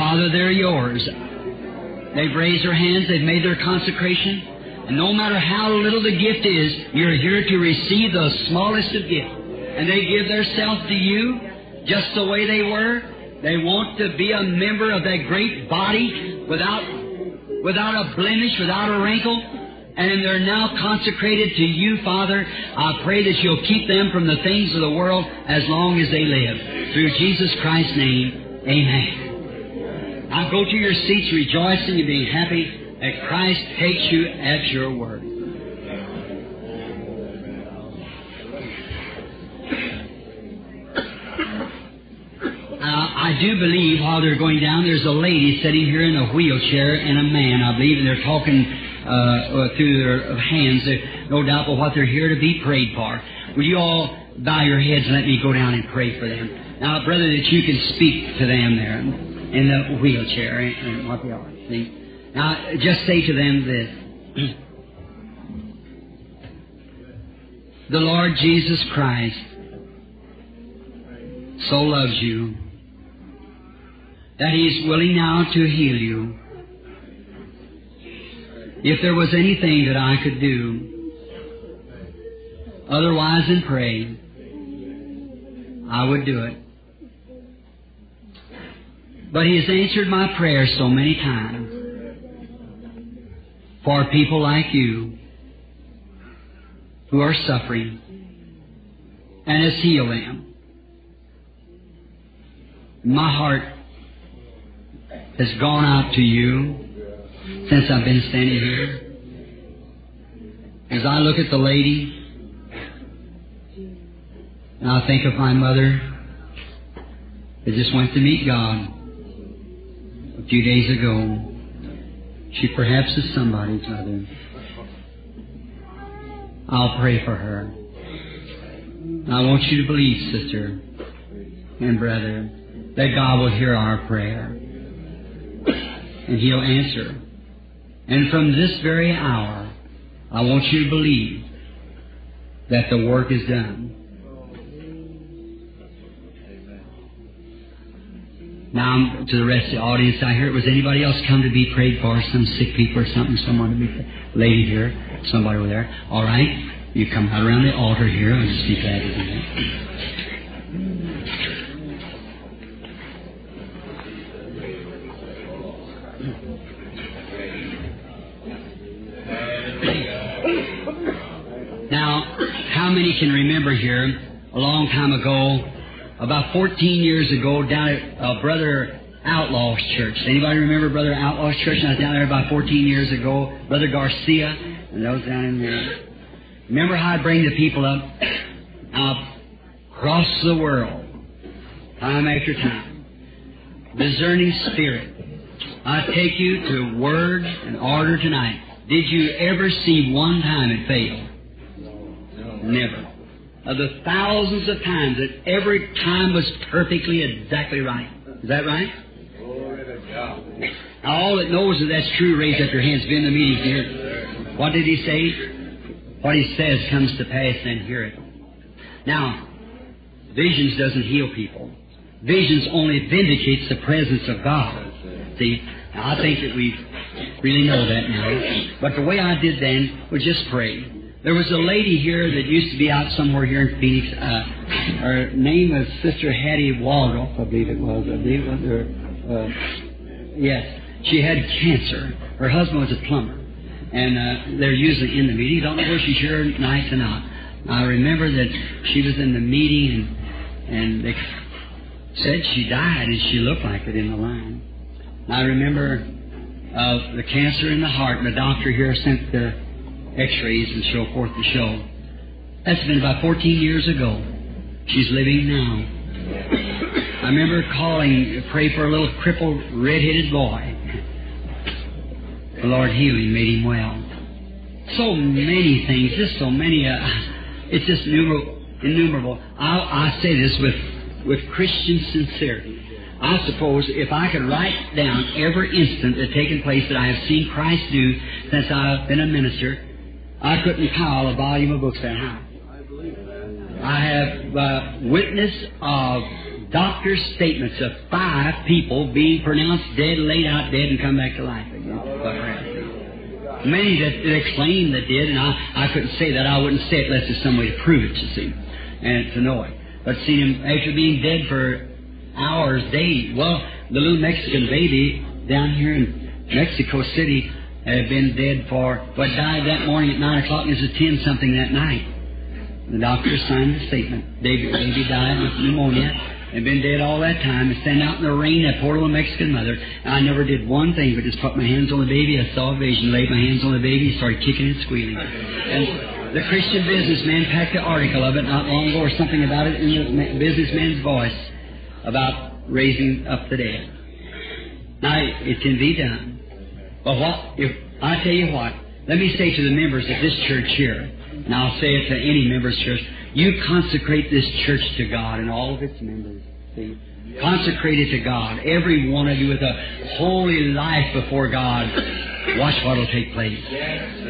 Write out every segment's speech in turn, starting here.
Father, they're yours. They've raised their hands, they've made their consecration, and no matter how little the gift is, you're here to receive the smallest of gifts. And they give themselves to you just the way they were. They want to be a member of that great body without, without a blemish, without a wrinkle. And they're now consecrated to you, Father. I pray that you'll keep them from the things of the world as long as they live. Through Jesus Christ's name, amen. Now go to your seats rejoicing and being happy that Christ takes you at your word. I do believe while they're going down, there's a lady sitting here in a wheelchair and a man, I believe, and they're talking uh, through their hands, no doubt, but what they're here to be prayed for. Will you all bow your heads and let me go down and pray for them? Now, brother, that you can speak to them there in the wheelchair and what they are. See? Now, just say to them this. the Lord Jesus Christ so loves you that He's willing now to heal you. If there was anything that I could do otherwise than pray, I would do it. But He has answered my prayers so many times for people like you who are suffering and has healed them. My heart has gone out to you since I've been standing here. As I look at the lady, and I think of my mother that just went to meet God a few days ago. She perhaps is somebody's mother. I'll pray for her. I want you to believe, sister and brother, that God will hear our prayer and He'll answer. And from this very hour, I want you to believe that the work is done. Now, to the rest of the audience out here, was anybody else come to be prayed for? Some sick people or something? Someone to be? Lady here, somebody over there. All right, you come out around the altar here. I'll just be glad to. Now, how many can remember here, a long time ago, about 14 years ago, down at uh, Brother Outlaw's church. Anybody remember Brother Outlaw's church? I was down there about 14 years ago. Brother Garcia, and those down in there. Remember how I bring the people up, across the world, time after time. Discerning spirit. I take you to word and order tonight. Did you ever see one time it fail? No. Never. Of the thousands of times that every time was perfectly exactly right. Is that right? Now, all that knows that that's true, raise up your hands. Be in the meeting here. What did he say? What he says comes to pass, then hear it. Now, visions doesn't heal people. Visions only vindicates the presence of God. See, now I think that we really know that now. But the way I did then was just pray. There was a lady here that used to be out somewhere here in Phoenix. Uh, her name was Sister Hattie Waldrop, I believe it was. I believe it was her. Uh, yes, she had cancer. Her husband was a plumber, and uh, they're usually in the meeting. Don't know where she's here tonight or not. I remember that she was in the meeting, and and they said she died, and she looked like it in the line. I remember of the cancer in the heart, and the doctor here sent the x-rays and so forth to show. That's been about 14 years ago. She's living now. I remember calling, pray for a little crippled, red-headed boy. The Lord him, made him well. So many things, just so many. Uh, it's just innumerable. innumerable. I, I say this with with Christian sincerity. I suppose if I could write down every instant that's taken place that I have seen Christ do since I've been a minister, I couldn't pile a volume of books that high. I have uh, witness of doctor's statements of five people being pronounced dead, laid out dead, and come back to life again. Many that, that claim that did, and I, I couldn't say that. I wouldn't say it unless there's some way to prove it, you see, and to know it. But see him after being dead for hours, days. Well, the little Mexican baby down here in Mexico City had been dead for, but died that morning at 9 o'clock and was 10 something that night. The doctor signed the statement. Baby, died with pneumonia and been dead all that time and standing out in the rain, that poor little Mexican mother. I never did one thing but just put my hands on the baby. I saw a vision, laid my hands on the baby, started kicking and squealing. And the Christian businessman packed an article of it not long ago or something about it in the businessman's voice about raising up the dead. Now, it can be done. But what, if, I tell you what, let me say to the members of this church here, and I'll say it to any member's church, you consecrate this church to God and all of its members. See? Consecrate it to God. Every one of you with a holy life before God. Watch what will take place.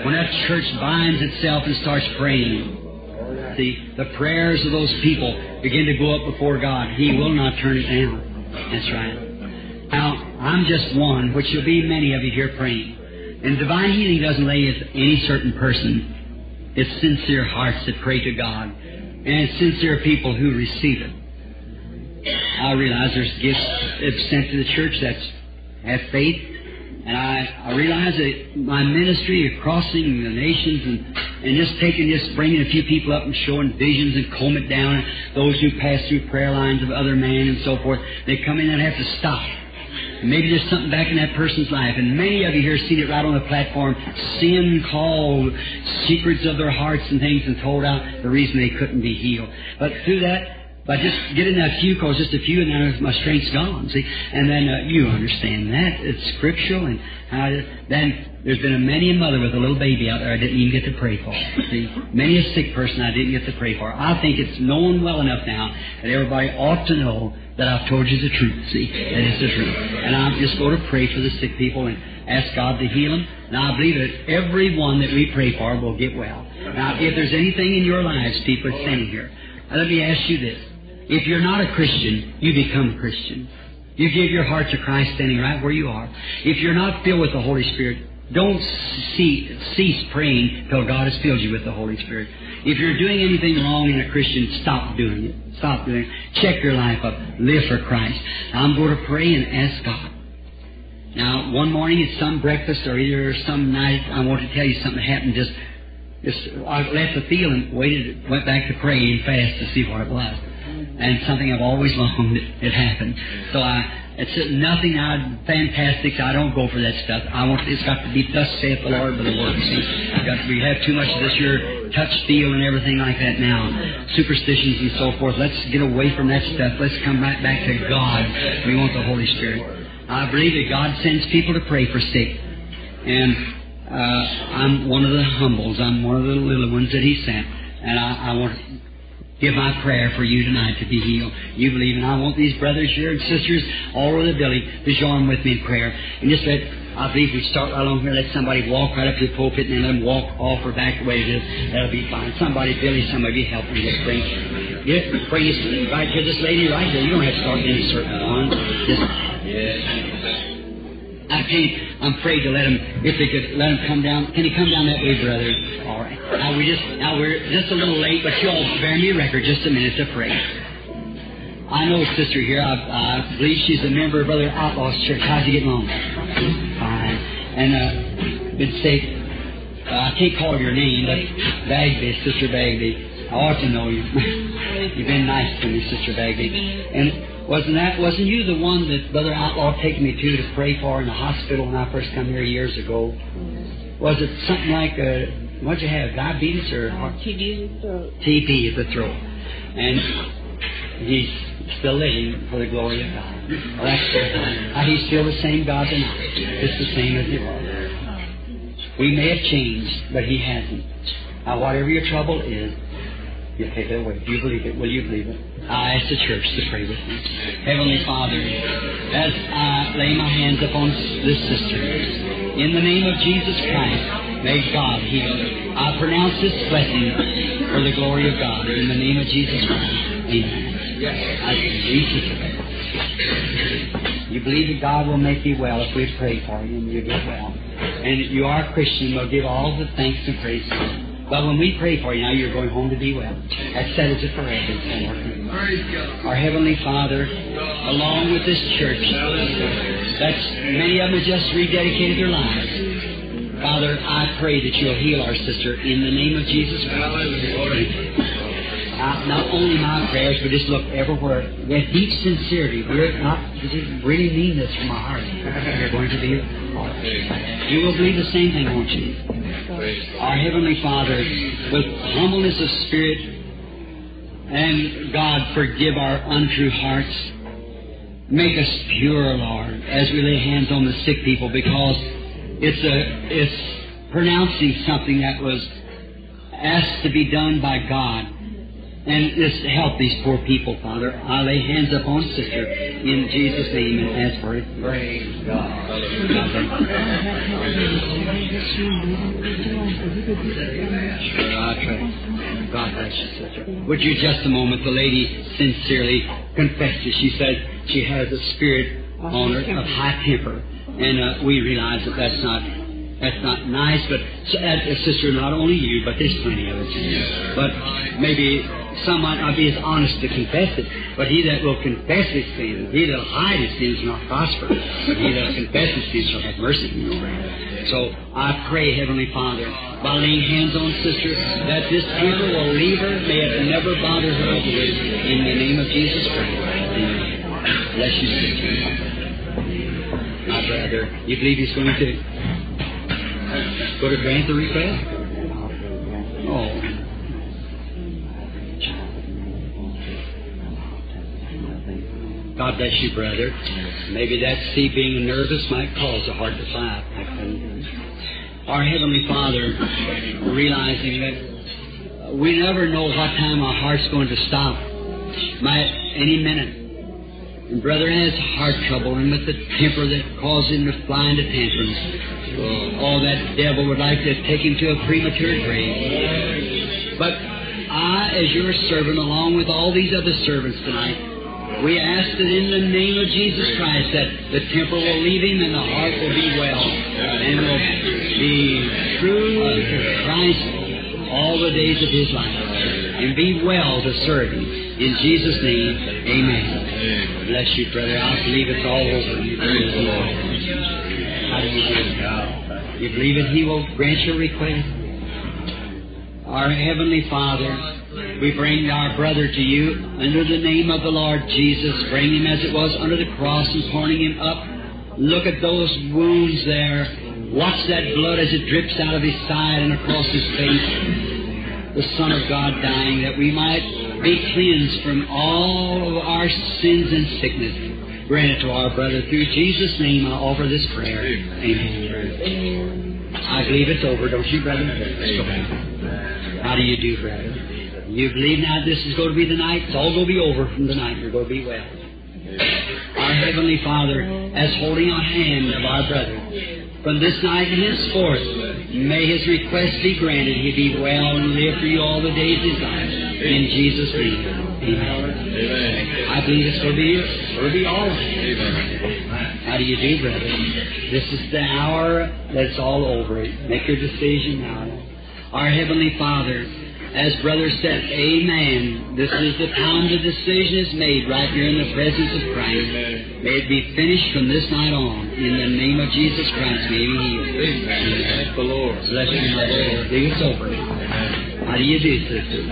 When that church binds itself and starts praying, see, the prayers of those people begin to go up before God. He will not turn it down. That's right. Now, I'm just one, which will be many of you here praying. And divine healing doesn't lay with any certain person. It's sincere hearts that pray to God and sincere people who receive it. I realize there's gifts that's sent to the church that's have faith, and I, I realize that my ministry of crossing the nations and, and just taking, just bringing a few people up and showing visions and comb it down, those who pass through prayer lines of other men and so forth, they come in and have to stop. Maybe there's something back in that person's life, and many of you here seen it right on the platform. Sin called, secrets of their hearts and things, and told out the reason they couldn't be healed. But through that, by just getting that few calls, just a few, and then my strength's gone. See, and then uh, you understand that it's scriptural, and uh, then there's been a many a mother with a little baby out there I didn't even get to pray for. See, many a sick person I didn't get to pray for. I think it's known well enough now that everybody ought to know that I've told you the truth. See, that is the truth, and I'm just going to pray for the sick people and ask God to heal them. Now I believe that every one that we pray for will get well. Now, if there's anything in your lives, people standing here, let me ask you this. If you're not a Christian, you become a Christian. You give your heart to Christ standing right where you are. If you're not filled with the Holy Spirit, don't cease praying till God has filled you with the Holy Spirit. If you're doing anything wrong in a Christian, stop doing it. Stop doing it. Check your life up. Live for Christ. I'm going to pray and ask God. Now, one morning at some breakfast or either some night, I want to tell you something happened just, just I left the field and waited, went back to pray and fast to see what it was and something I've always longed it happened. So I, it's nothing I, fantastic. I don't go for that stuff. I want it's got to be thus saith the Lord by the word. See, got we have too much of this here touch feel and everything like that now, superstitions and so forth. Let's get away from that stuff. Let's come right back to God. We want the Holy Spirit. I believe that God sends people to pray for sick, and uh, I'm one of the humbles. I'm one of the little ones that He sent, and I, I want give my prayer for you tonight to be healed. You believe, and I want these brothers here and sisters all over the building to join with me in prayer. And just let, I believe we start right along here, let somebody walk right up to the pulpit and then let them walk off or back the way it is. That'll be fine. Somebody, Billy, somebody help me. Just bring, get, bring this right here, this lady right here. You don't have to start any certain one. Just, yes. I can't. I'm afraid to let him. If they could let him come down. Can he come down that way, brother? All right. Now we just. Now we're just a little late, but you all bear me a record. Just a minute to pray. I know a sister here. I, I believe she's a member of Brother Outlaw's church. How's you getting along? Fine. And uh, it's say. Uh, I can't call your name, but Bagby, Sister Bagby. I ought to know you. You've been nice to me, Sister Bagby. And wasn't that, wasn't you the one that Brother Outlaw taken me to to pray for in the hospital when I first come here years ago? Was it something like, uh, what'd you have, diabetes or? Heart? TB throat. TB at the throat. And he's still living for the glory of God. Well, that's uh, he's still the same God tonight. It's the same as he was. We may have changed, but he hasn't. Now, whatever your trouble is, you take it away. Do you believe it? Will you believe it? Uh, I ask the church to pray with me. Heavenly Father, as I lay my hands upon this sister, in the name of Jesus Christ, may God heal her. I pronounce this blessing for the glory of God. In the name of Jesus Christ. Amen. I believe you. You believe that God will make you well if we pray for you and you get well. And you are a Christian, we'll give all the thanks and praise But when we pray for you now, you're going home to be well. That settles it forever. Our Heavenly Father, along with this church, that's many of them have just rededicated their lives. Father, I pray that you'll heal our sister in the name of Jesus Christ. Uh, not only my prayers, but just look everywhere with deep sincerity. We're not we really mean this from our heart. You're going to be. You will believe the same thing, won't you? Our Heavenly Father, with humbleness of spirit, and God, forgive our untrue hearts. Make us pure, Lord, as we lay hands on the sick people, because it's a it's pronouncing something that was asked to be done by God. And just help these poor people, Father. I lay hands upon sister in Jesus' name and ask for it. Praise God. God bless you, sister. Would you just a moment? The lady sincerely confessed it. She said she has a spirit on her of high temper, and uh, we realize that that's not that's not nice. But uh, sister, not only you, but there's plenty of us. But maybe some might not be as honest to confess it, but he that will confess his sins, he that will hide his sins will not prosper. But he that will confess his sins shall have mercy. So I pray, Heavenly Father, by laying hands on sister, that this temper will leave her, may it never bother her again. In the name of Jesus Christ. Amen. Bless you, sister. My brother, you believe he's going to go to grant the request? Oh. God bless you, brother. Maybe that see being nervous might cause a heart to flap. Our Heavenly Father, realizing that we never know what time our heart's going to stop. Might any minute. And brother has heart trouble and with the temper that causes him to fly into tantrums. Oh, that devil would like to take him to a premature grave. But I, as your servant, along with all these other servants tonight, we ask that in the name of Jesus Christ that the temper will leave him and the heart will be well and will be true to Christ all the days of his life and be well to serve him. In Jesus' name, amen. Bless you, brother. I believe it's all over. You praise the Lord. How do you do? You believe that he will grant your request? Our Heavenly Father, we bring our brother to you under the name of the Lord Jesus. Bring him as it was under the cross and pouring him up. Look at those wounds there. Watch that blood as it drips out of his side and across his face. The Son of God dying that we might be cleansed from all of our sins and sickness. Grant it to our brother. Through Jesus' name, I offer this prayer. Amen. I believe it's over, don't you, brother? How do you do, brother? You believe now this is going to be the night? It's all going to be over from tonight. You're going to be well. Our Heavenly Father, as holding our hand of our brother, from this night henceforth, may his request be granted. He be well and live for you all the days of his life. In Jesus' name. Amen. Amen. I believe going to be, to be all. Amen. How do you do, brother? This is the hour that's all over. Make your decision now. Our Heavenly Father, as Brother said, Amen. This is the time the decision is made right here in the presence of Christ. Amen. May it be finished from this night on. In the name of Jesus Christ, may He heal. Amen. the Lord. Bless you, Mother. Think it's over. How do you do, sister?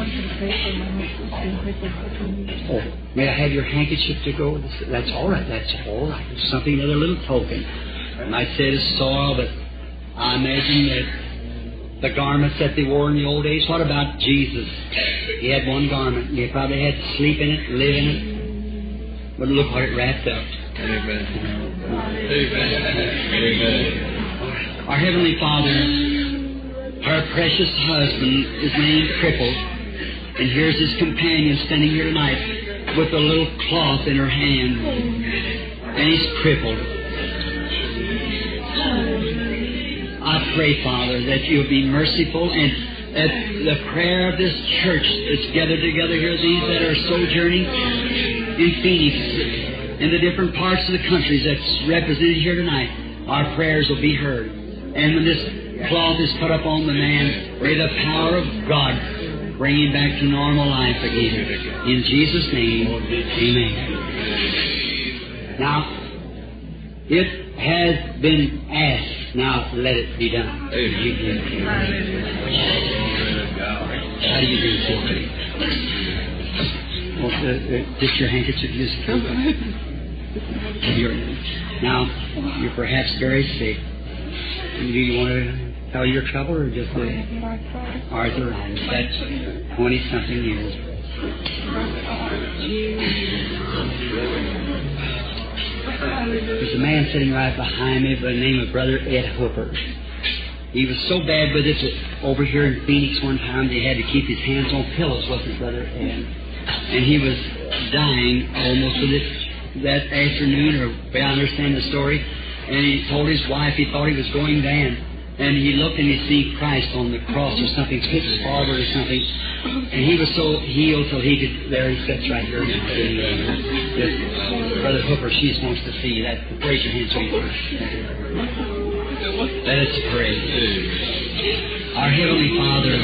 Oh, may I have your handkerchief to go? That's all right. That's all right. Something, another little token. I might say it's soil, but I imagine that the garments that they wore in the old days. What about Jesus? He had one garment. He probably had to sleep in it, live in it. But look what it wrapped up. Amen. Amen. Our Heavenly Father, our precious husband is named Crippled. And here's his companion standing here tonight with a little cloth in her hand. And he's crippled. Pray, Father, that you'll be merciful and that the prayer of this church that's gathered together here, these that are sojourning in Phoenix, in the different parts of the countries that's represented here tonight, our prayers will be heard. And when this cloth is put upon the man, may the power of God bring him back to normal life again. In Jesus' name, amen. Now, it has been asked. Now to let it be done. How do you do, sister? Well, uh, uh, just your handkerchief. Just you're, now, you're perhaps very sick. Do you want to tell your trouble or just the arthritis? That's 20 something years. There's a man sitting right behind me by the name of Brother Ed Hooper. He was so bad with it that over here in Phoenix one time they had to keep his hands on pillows, with his Brother Ed? And he was dying almost that afternoon, or I understand the story. And he told his wife he thought he was going down. And he looked and he see Christ on the cross or something, pitched forward or something. And he was so healed till he could, there he sits right here. Brother Hooker, she just wants to see you. That, raise your hands with Let us pray. Our Heavenly Father,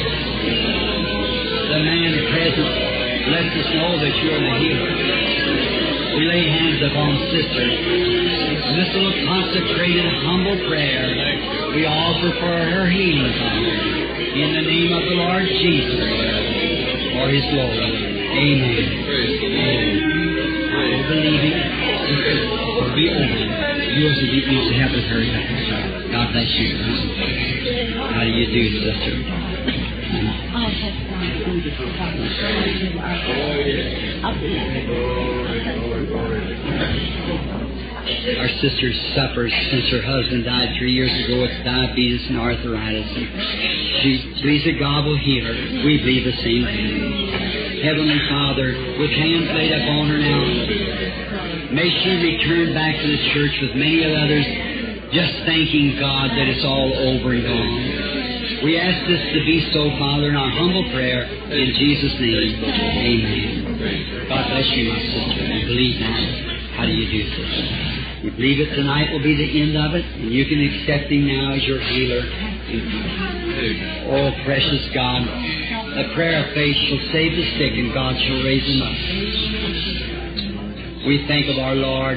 the man present lets us know that you're the healer. We lay hands upon sister. In this little consecrated, humble prayer, we offer for her healing. In the name of the Lord Jesus, for His glory. Amen. Amen. I believe it. Will be over. Yours will be easy. Have it hurry back. God bless you. How do you do, sister? I have Our sister suffers since her husband died three years ago with diabetes and arthritis. And she believes that God will heal her. We believe the same thing. Heavenly Father, with hands laid upon her now, may she return back to the church with many others, just thanking God that it's all over and gone. We ask this to be so, Father, in our humble prayer, in Jesus' name. Amen. God bless you, my sister. I believe now. How do you do, sister? You believe it tonight will be the end of it, and you can accept Him now as your healer. Oh, precious God, the prayer of faith shall save the sick, and God shall raise them up. We think of our Lord,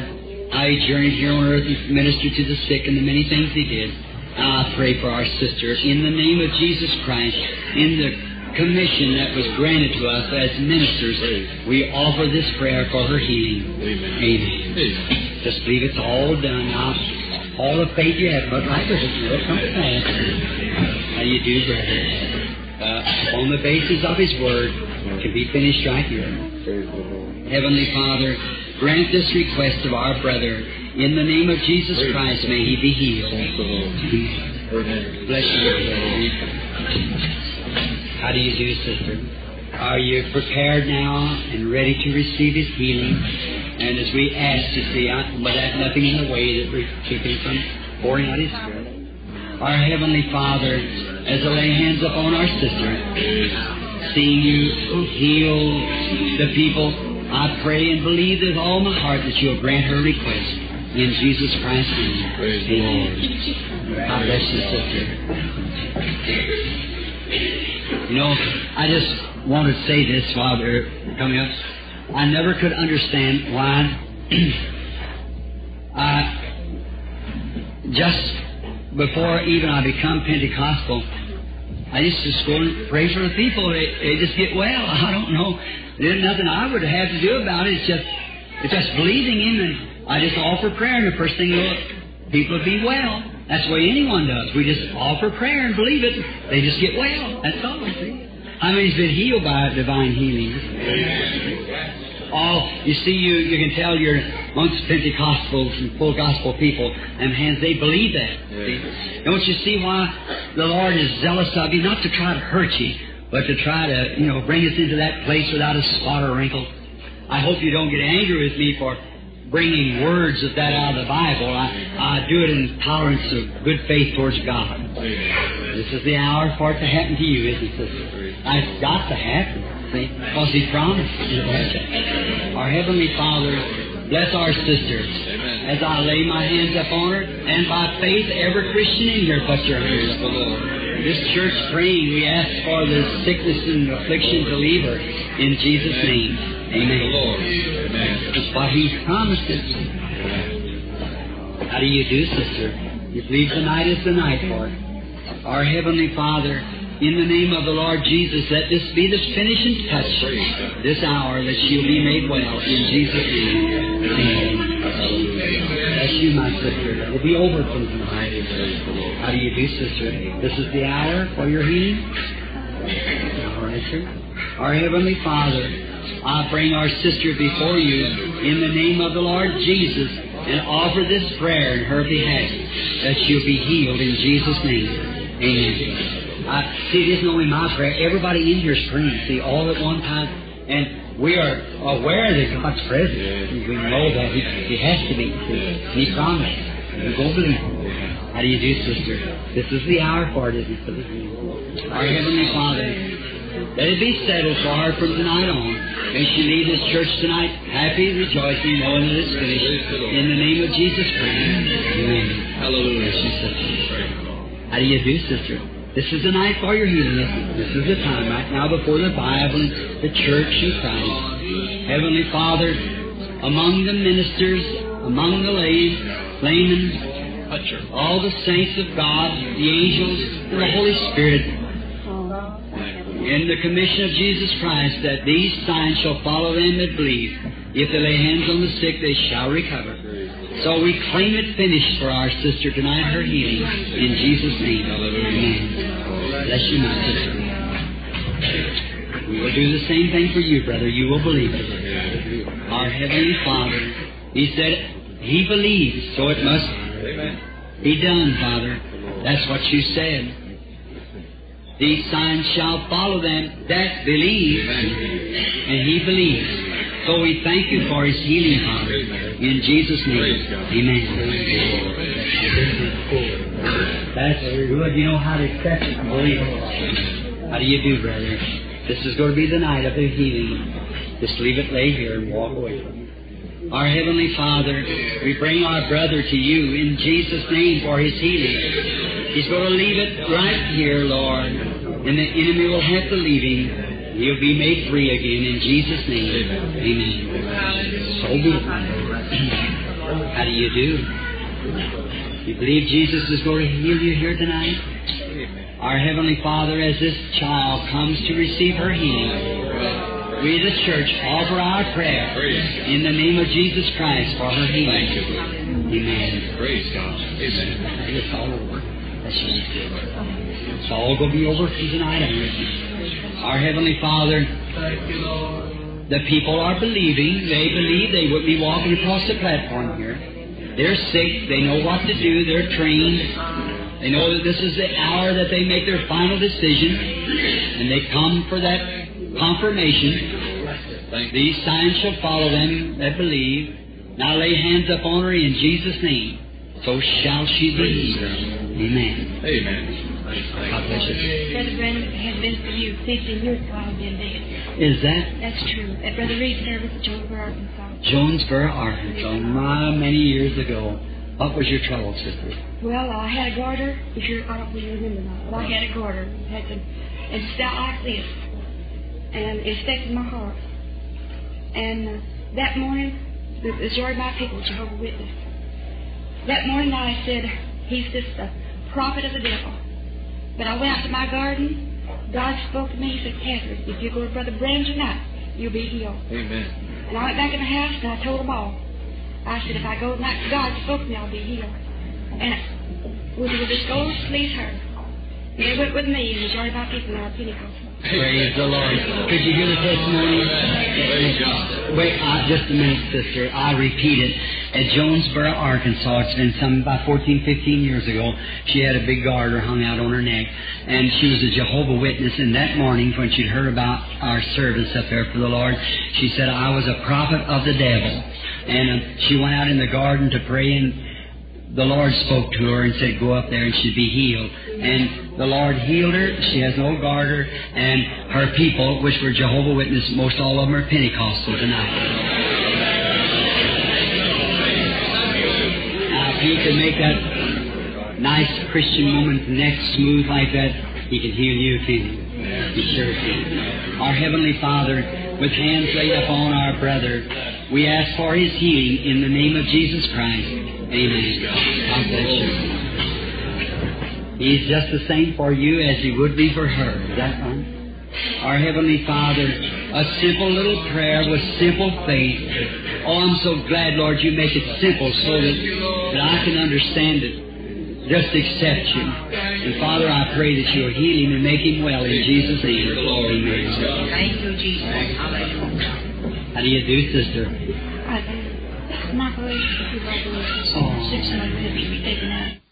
how He journeyed here on earth and ministered to the sick and the many things He did. I pray for our sister in the name of Jesus Christ, in the commission that was granted to us as ministers. We offer this prayer for her healing. Amen. Just leave it's all done now. All the faith you have, but right with it, will come pass. How do you do, brother? Uh, on the basis of His Word, it can be finished right here. Heavenly Father, grant this request of our brother. In the name of Jesus Christ, may he be healed. Bless you. How do you do, sister? Are you prepared now and ready to receive his healing? And as we ask, you see, I, but that nothing in the way that we're keeping from pouring out his spirit. Our Heavenly Father, as I lay hands upon our sister, seeing you heal the people, I pray and believe with all my heart that you'll grant her request. In Jesus Christ's name. Amen. God bless you, sister. You know, I just want to say this while they're coming up. I never could understand why I uh, just before even I become Pentecostal, I used to go and pray for the people. They, they just get well. I don't know. There's nothing I would have to do about it. It's just it's just believing in and I just offer prayer and the first thing you know, people be well. That's the way anyone does. We just offer prayer and believe it. They just get well. That's all. See? How many's been healed by divine healing? All oh, you see, you you can tell you're amongst Pentecostals and full gospel people, and hands they believe that. See? Don't you see why the Lord is zealous of you? Not to try to hurt you, but to try to you know bring us into that place without a spot or wrinkle. I hope you don't get angry with me for bringing words of that out of the Bible. I, I do it in tolerance of good faith towards God. This is the hour for it to happen to you, isn't it? It's got to happen, see, because He promised it. Our Heavenly Father, bless our sister as I lay my hands upon her, and by faith, every Christian in here put your hands upon her. This church praying, we ask for the sickness and affliction to leave her in Jesus' name. Amen. That's what He promised us. How do you do, sister? You believe tonight is the night for it. Our Heavenly Father, in the name of the Lord Jesus, let this be the finishing touch this hour that she'll be made well in Jesus' name. Amen. Bless you, my sister. It'll be over from tonight. How do you do, sister? This is the hour for your healing. All right, sir. Our Heavenly Father, I bring our sister before you in the name of the Lord Jesus and offer this prayer in her behalf that she'll be healed in Jesus' name. Amen. I, see, it isn't only my prayer. Everybody in here praying, see, all at one time. And we are aware that God's present. We know that He, he has to be. He promised. We go believe. How do you do, sister? This is the hour for it, isn't it? Our Heavenly Father, let it be settled for her from tonight on. May she leave this church tonight happy, rejoicing, knowing that it's finished. In the name of Jesus Christ. Amen. Hallelujah. How do you do, sister? This is the night for your healing. This is the time right now before the Bible and the church and Christ. Heavenly Father, among the ministers, among the lay, laymen, all the saints of God, the angels, and the Holy Spirit, in the commission of Jesus Christ, that these signs shall follow them that believe. If they lay hands on the sick, they shall recover. So we claim it finished for our sister tonight, her healing, in Jesus' name. Amen. Bless you, my sister. We will do the same thing for you, brother. You will believe it. Our Heavenly Father, He said, He believes, so it must be done, Father. That's what you said. These signs shall follow them that believe, and He believes. So we thank you for His healing, Father. In Jesus' name, Amen. That's good. You know how to accept it and believe it. How do you do, brother? This is going to be the night of the healing. Just leave it lay here and walk away from it. Our Heavenly Father, we bring our brother to you in Jesus' name for his healing. He's going to leave it right here, Lord, and the enemy will have to leave him. He'll be made free again in Jesus' name. Amen. So it. How do you do? You believe Jesus is going to heal you here tonight? Our Heavenly Father, as this child comes to receive her healing, we, the church, offer our prayer in the name of Jesus Christ for her healing. Amen. Praise God. Amen. It's all over. That's right. It's all going to be over for tonight. Our Heavenly Father, Thank you, Lord. the people are believing. They believe they would be walking across the platform here. They're sick. They know what to do. They're trained. They know that this is the hour that they make their final decision. And they come for that confirmation. These signs shall follow them that believe. Now lay hands upon her in Jesus' name. So shall she be. Amen. Amen. God bless you. Brother Branham has been for you 15 years ago. I've been dead. Is that That's true. At Brother Reed's service at Jonesboro, Arkansas. Jonesboro, Arkansas? My many years ago. What was your trouble, sister? Well, I had a goiter. If you're, I don't know if you remember that, but I had a goiter. It had some, it just out like this, and it affected my heart. And uh, that morning, the majority of my people, Jehovah Witness. That morning, I said, "He's just a prophet of the devil." But I went out to my garden. God spoke to me. He said, "Catherine, if you go to Brother Branham tonight, you'll be healed." Amen. And I went back in the house and I told them all. I said, if I go tonight, God spoke to me, I'll be healed. And we will just go please her. And they went with me, and the majority of my people are Pentecostal. Praise the Lord. Could you hear the testimony? Praise God. Wait, uh, just a minute, sister. I repeat it. At Jonesboro, Arkansas, it's been some about 14, 15 years ago, she had a big goiter hung out on her neck, and she was a Jehovah Witness. And that morning, when she'd heard about our service up there for the Lord, she said, I was a prophet of the devil. And uh, she went out in the garden to pray, and the Lord spoke to her and said, Go up there and she'd be healed. And the Lord healed her. She has no goiter. And her people, which were Jehovah Witness, most all of them are Pentecostal tonight. Now, if he can make that nice Christian woman's neck smooth like that, he can heal you, can he? He sure can. Our Heavenly Father, with hands laid upon our brother, we ask for his healing in the name of Jesus Christ. Amen. God bless you. He's just the same for you as he would be for her. Is that right? Our Heavenly Father, a simple little prayer with simple faith. Oh, I'm so glad, Lord, you make it simple so that, that I can understand it. Just accept you. And Father, I pray that you'll heal him and make him well in Jesus' name. Amen. Thank you, Jesus. How do you do, sister? My tuberculosis, Oh. six months taken out.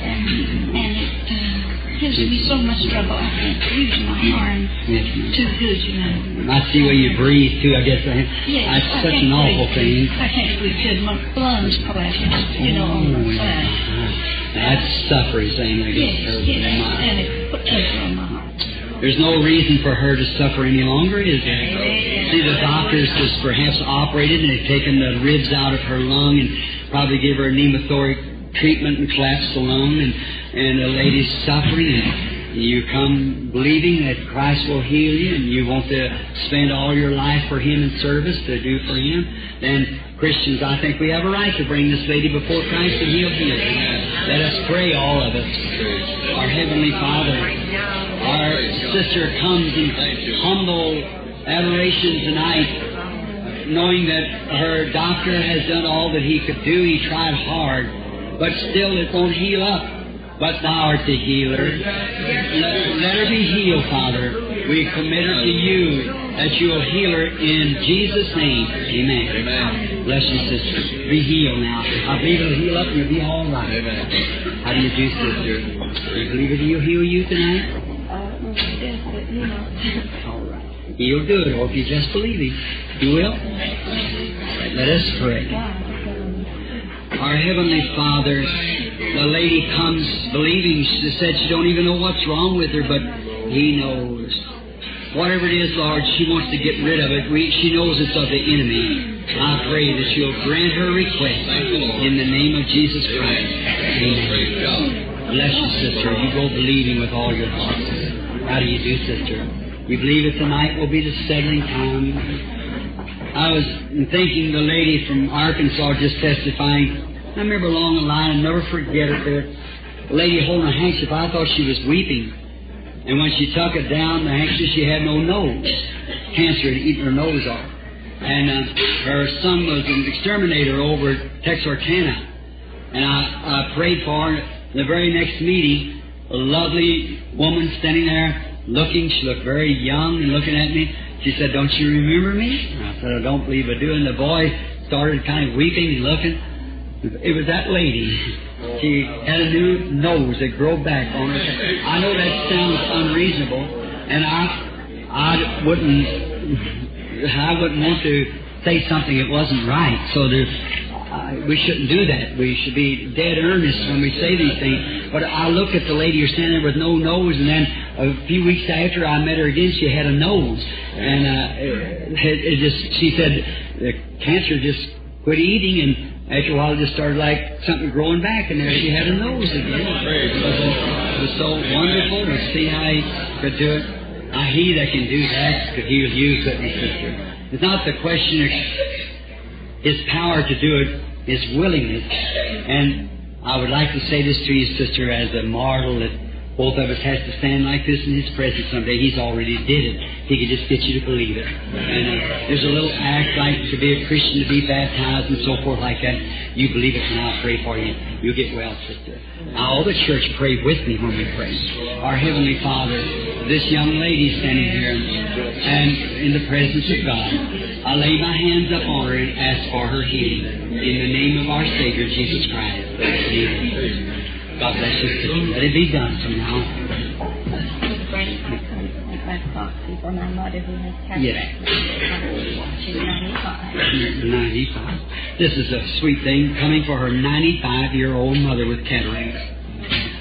And, and it uh, gives me so much trouble. I can't use my arm Yes, too good, you know. I see where you breathe too. I guess I, Yes, that's I such an awful breathe. thing. I can't breathe good. My lungs collapse, you know, Oh. That's suffering, saying I guess. Yes, yes, and it put pressure on my heart. There's no reason for her to suffer any longer, is there? See, the doctors just perhaps operated and have taken the ribs out of her lung and probably give her a pneumothorax treatment and collapsed alone and, and the lady's suffering. And you come believing that Christ will heal you, and you want to spend all your life for Him in service to do for Him. Then, Christians, I think we have a right to bring this lady before Christ and heal her. Let us pray, all of us. Our Heavenly Father, our sister comes in humble adoration tonight, knowing that her doctor has done all that he could do. He tried hard, but still it won't heal up. But thou art the healer. Let, let her be healed, Father. We commit her to you that you'll heal her in Jesus' name. Amen. Amen. Bless you, sister. Be healed now. I believe it'll heal up and you'll be all right. Amen. How do you do, sister? Do you believe it will heal you tonight? Uh, yes, but, you know. All right. He'll do it, or if you just believe Him, He will. Let us pray. Our Heavenly Father, the lady comes believing. She said she don't even know what's wrong with her, but He knows. Whatever it is, Lord, she wants to get rid of it. We, she knows it's of the enemy. I pray that you'll grant her request in the name of Jesus Christ. Amen. Bless you, sister. You go believing with all your heart. How do you do, sister? We believe that tonight will be the settling time. I was thinking the lady from Arkansas just testifying. I remember along the line, I'll never forget it. There, a lady holding a handkerchief. I thought she was weeping. And when she took it down, the handkerchief, she had no nose. Cancer had eaten her nose off. And uh, her son was an exterminator over at Texarkana. And I, I prayed for her. The very next meeting, a lovely woman standing there looking. She looked very young and looking at me. She said, Don't you remember me? And I said, I don't believe I do. And the boy started kind of weeping and looking. It was that lady. She had a new nose that grew back on her. I know that sounds unreasonable, and I, I wouldn't, I wouldn't want to say something that wasn't right. So there, I, we shouldn't do that. We should be dead earnest when we say these things. But I looked at the lady who's standing there with no nose, and then a few weeks after I met her again, she had a nose, and uh, it, it just, she said, the cancer just quit eating, and after a while, it just started like something growing back, and there she had a nose again. It was, it was so wonderful to see how he could do it. Now, he that can do that could heal you, couldn't he, sister? It's not the question of his power to do it, his willingness. And I would like to say this to you, sister, as a marvel that both of us has to stand like this in his presence someday. He's already did it. He could just get you to believe it. And uh, there's a little act like to be a Christian, to be baptized, and so forth like that. You believe it, and I'll pray for you. You'll get well, sister. All the church pray with me when we pray. Our Heavenly Father, this young lady standing here and in the presence of God. I lay my hands up on her and ask for her healing. In the name of our Savior, Jesus Christ. Amen. God bless you. Let it be done from now on. My proxy for my mother who has cancer. Yes. She's 95. 95. This is a sweet thing coming for her 95 year old mother with cataracts.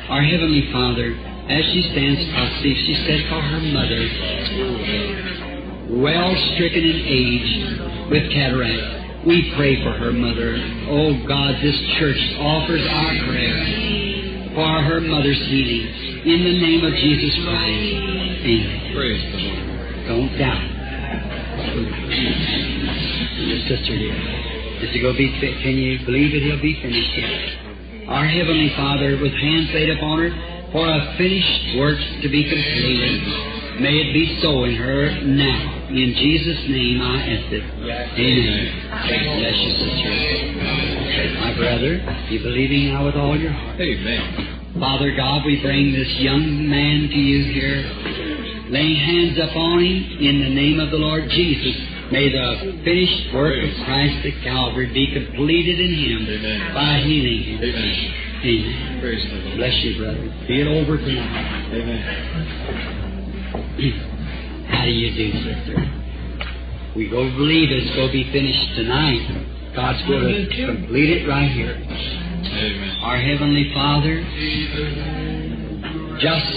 Our Heavenly Father, as she stands proxy, she said for her mother, well stricken in age with cataracts. we pray for her mother. Oh God, this church offers our prayer for her mother's healing. In the name of Jesus Christ. Amen. Praise the Lord. Don't doubt. Your sister dear. Is he going to be fit? Can you believe it? he'll be finished yet? Our Heavenly Father, with hands laid upon her, for a finished work to be completed. May it be so in her now. In Jesus' name I ask it. Amen. Bless you, sister. My brother, you believing now with all your heart. Amen. Father God, we bring this young man to you here, Lay hands upon him in the name of the Lord Jesus. May the finished work of Christ at Calvary be completed in him Amen. by healing him. Amen. Amen. Praise. Bless you, brother. Be it over tonight. Amen. How do you do, sister? We go believe it's going to be finished tonight. God's going to complete it right here. Amen. Our Heavenly Father, just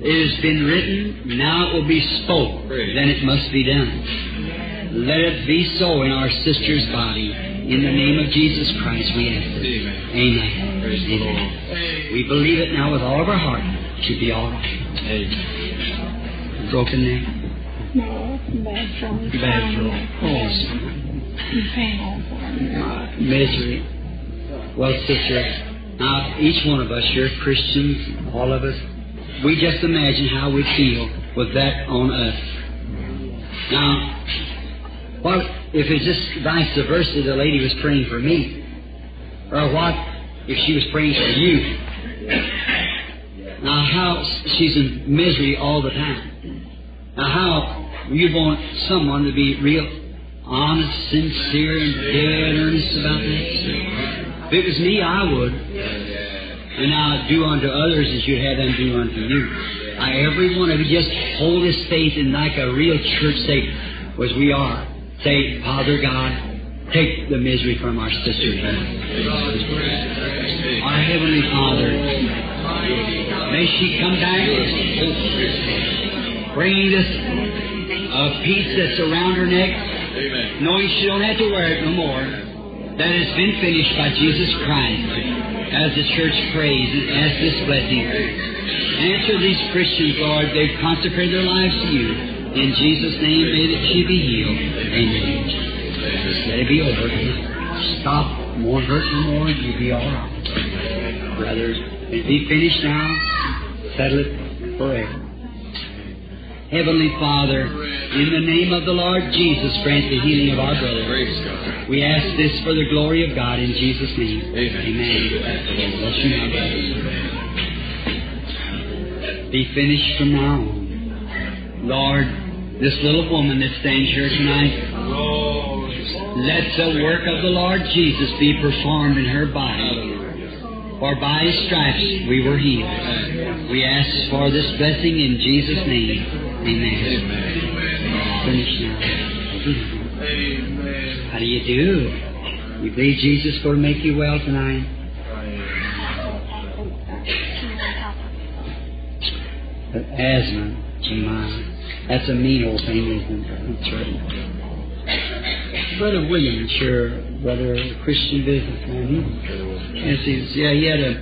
it has been written, now it will be spoke, then it must be done. Let it be so in our sister's body. In the name of Jesus Christ, we ask it. Amen. Amen. Amen. We believe it now with all of our heart. It should be all right. Amen. Broken neck, No, bad from bad throat, oh, misery. Well, sister, now each one of us, you're Christians, all of us, we just imagine how we feel with that on us. Now, what if it's just vice versa? The lady was praying for me, or what if she was praying for you? Now, how she's in misery all the time. Now, how you want someone to be real honest, sincere, and dead earnest about this? If it was me, I would. And now do unto others as you'd have them do unto you. Now, every one of you just hold his faith in like a real church say, as we are. Say, Father God, take the misery from our sister here. Our Heavenly Father, may she come back this uh, piece that's around her neck, Amen. knowing she don't have to wear it no more, that it's been finished by Jesus Christ. As the church prays and asks this blessing, answer these Christians, Lord. They've consecrated their lives to you. In Jesus' name, may that she be healed. Amen. Let it be over. Stop. Won't hurt no more. You'll be all right. Brothers, be finished now. Settle it forever. Heavenly Father, in the name of the Lord Jesus, grant the healing of our brother. We ask this for the glory of God in Jesus' name. Amen. Amen. Bless you now, brothers. Be finished from now on. Lord, this little woman that stands here tonight, let the work of the Lord Jesus be performed in her body. For by his stripes we were healed. We ask for this blessing in Jesus' name. Amen. Finish now. Amen. How do you do? You believe Jesus going to make you well tonight? But asthma, Jemima, that's a mean old thing, isn't it? That's right. Brother William, sure, brother Christian businessman, he, yes, he's, yeah, he had a,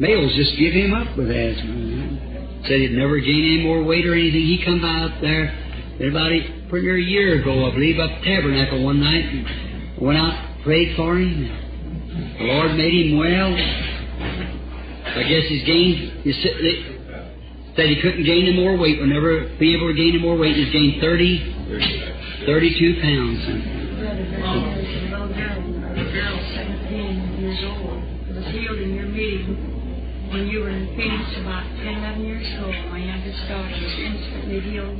males just give him up with asthma. Said he'd never gain any more weight or anything. He come out there about a, pretty near a year ago, I believe, up Tabernacle one night and went out, prayed for him. The Lord made him well. I guess he's gained, he said, said he couldn't gain any more weight, would never be able to gain any more weight. He's gained 30, 32 pounds. You were in Phoenix about 10, 11 years old, my youngest daughter was instantly healed.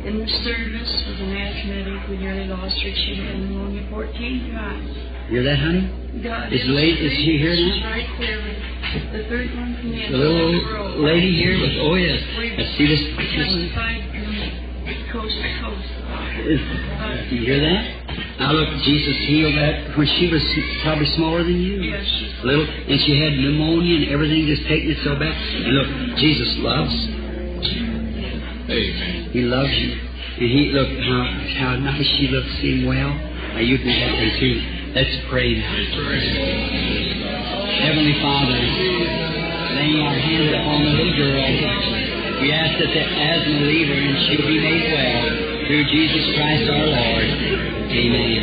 In the service with an asthmatic, we nearly lost her. She had pneumonia 14 times. Hear that, honey? God Is late- is she here She's now? right there. The third one from the The little lady here with, oh yes. Let's see this. Coast to coast. Is, you hear that? Now look, Jesus healed that when she was probably smaller than you. Yes, Little, and she had pneumonia and everything just taking it so bad. And look, Jesus loves. Amen. He loves you. And he, look how, how nice she looks, seeing well. Now you do that way too. Let's pray now. Heavenly Father, laying our hands upon the little girl, we ask that the asthma leave her and she'll be made well through Jesus Christ our Lord. Amen.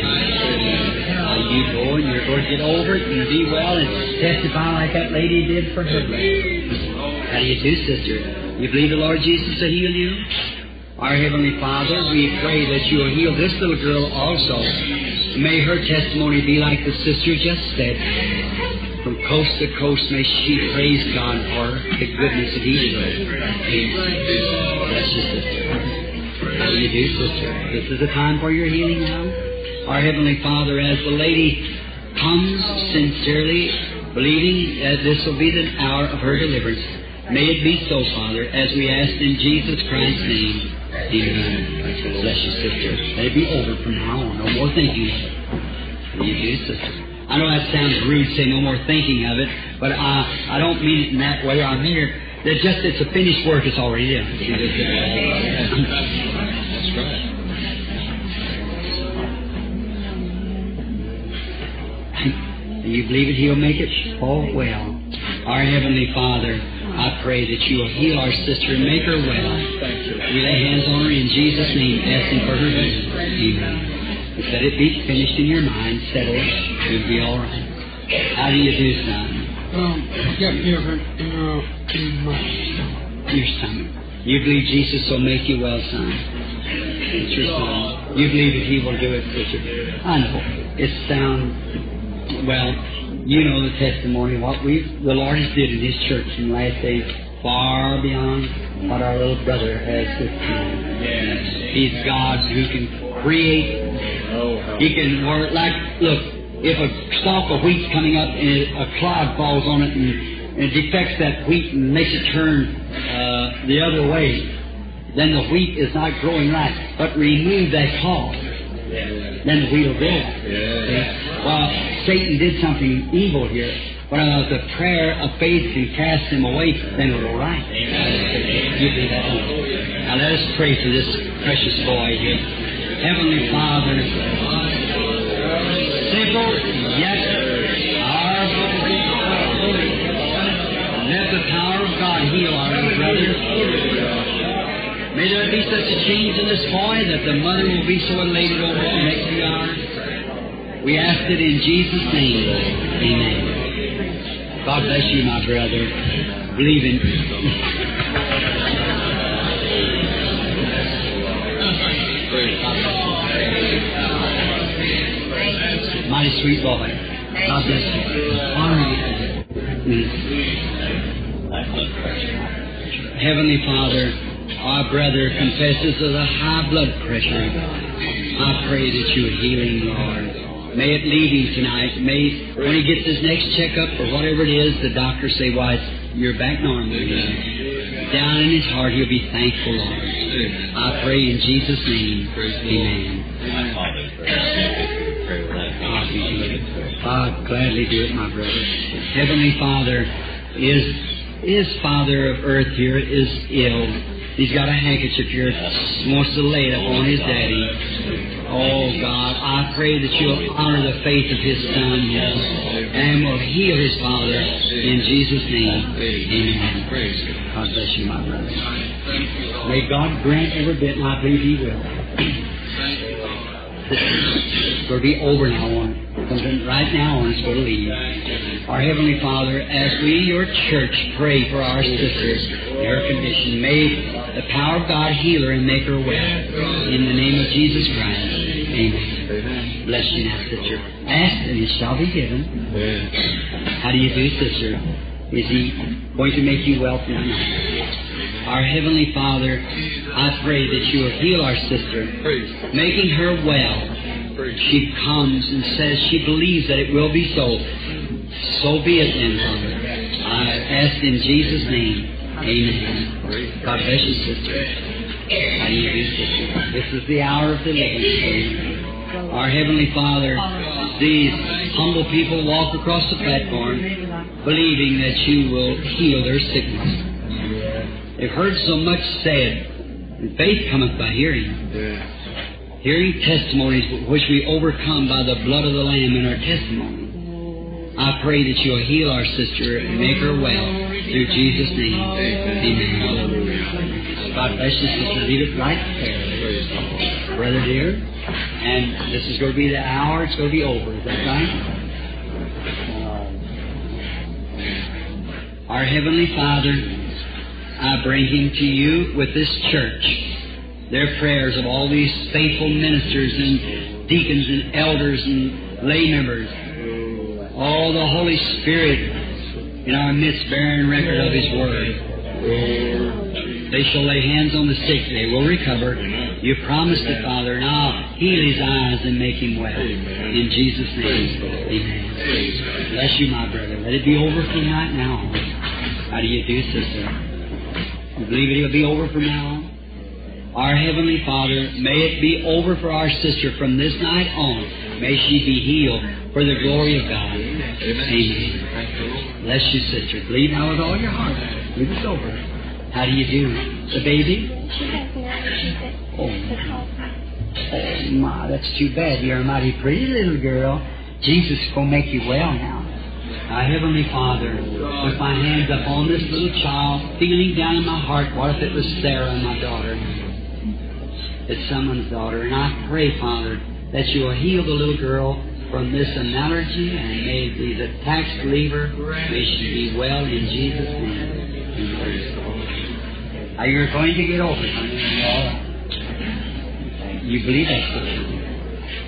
Now you go and you're going to get over it and be well and testify like that lady did for her. brother. How do you do, sister? You believe the Lord Jesus to heal you? Our Heavenly Father, we pray that you will heal this little girl also. May her testimony be like the sister just said. From coast to coast, may she praise God for the goodness of us. Amen. Bless you, sister. Do you do, sister? This is the time for your healing now. Our Heavenly Father, as the lady comes sincerely, believing that this will be the hour of her deliverance, may it be so, Father, as we ask in Jesus Christ's name. Amen. Bless you, sister. Let it be over from now on. No more thinking of it. You do, sister? I know that sounds rude, say no more thinking of it, but I, I don't mean it in that way. I mean it that just it's a finished work, it's already done. Right. Do you believe it? He'll make it? Oh, well. Our Heavenly Father, I pray that you will heal our sister and make her well. We lay hands on her in Jesus' name, asking for her healing. Amen. Let it be finished in your mind, settle it, it'll be all right. How do you do, son? Um, got different, you know, in my stomach. Your stomach. You believe Jesus will make you well, son. It's your son. You believe that He will do it, sister. I know. It sounds, well, you know the testimony, what we the Lord has did in His church in the last days, far beyond what our little brother has this time. Yes. He's God who can create Oh, He can work like look. If a stalk of wheat's coming up and a clod falls on it and, and it defects that wheat and makes it turn uh, the other way, then the wheat is not growing right. But remove that clod, then the wheat will grow. See? Well, Satan did something evil here. But uh, the prayer of faith can cast him away, then it'll go right. You do that. Now let us pray for this precious boy here. Heavenly Father, simple yet powerful. Let the power of God heal our brother. May there be such a change in this boy that the mother will be so elated over it next few hours. We ask it in Jesus' name. Amen. God bless you, my brother. Believe in. Mighty sweet boy. God bless you. Honor you. Heavenly Father, our brother confesses of a high blood pressure. I pray that you would heal him, Lord. May it leave him tonight. May, when he gets his next checkup or whatever it is, the doctor say, why, you're back normal again. Down in his heart, he'll be thankful, Lord. I pray in Jesus' name. Amen. I'll gladly do it, my brother. Heavenly Father is is Father of earth here is ill. He's got a handkerchief here. Wants to lay it his daddy. Oh God, I pray that you'll honor the faith of his son and will heal his father in Jesus' name. Amen. Praise God. Bless you, my brother. May God grant every bit, and I believe He will. To be over now on right now on to leave. Our Heavenly Father, as we, your church, pray for our sisters in her condition, may the power of God heal her and make her well. In the name of Jesus Christ. Amen. Bless you now, sister. Ask and it shall be given. How do you do, sister? is He going to make you well tonight? Our Heavenly Father, I pray that you will heal our sister, making her well. She comes and says she believes that it will be so. So be it then, Father. I ask in Jesus' name. Amen. God bless you, sister. You sister? This is the hour of deliverance. Our Heavenly Father, these humble people walk across the platform believing that you will heal their sickness. They've heard so much said, and faith cometh by hearing. Hearing testimonies which we overcome by the blood of the Lamb in our testimony. I pray that you'll heal our sister and make her well through Jesus' name. Amen. God bless you, sister. It right there. Brother dear, and this is going to be the hour, it's going to be over. Is that right? Our Heavenly Father, I bring Him to you with this church. Their prayers of all these faithful ministers and deacons and elders and lay members. All the Holy Spirit in our midst bearing record of His Word. They shall lay hands on the sick, they will recover. You promised it, Father. Now heal his eyes and make him well. In Jesus' name. Amen. Bless you, my brother. Let it be over from right now. How do you do, sister? You believe it'll be over from now on? Our Heavenly Father, may it be over for our sister from this night on. May she be healed for the glory of God. Amen. Bless you, sister. Believe now with all your heart. Believe it's over. How do you do? The baby? She has no she's at Oh. Oh, my, that's too bad. You're a mighty pretty little girl. Jesus is going to make you well now. Our Heavenly Father, with my hands up on this little child, feeling down in my heart, what if it was Sarah, my daughter? It's someone's daughter. And I pray, Father, that you will heal the little girl from this allergy and may these attacks leave her. May she be well in Jesus' name. Now you're going to get over it. You believe that?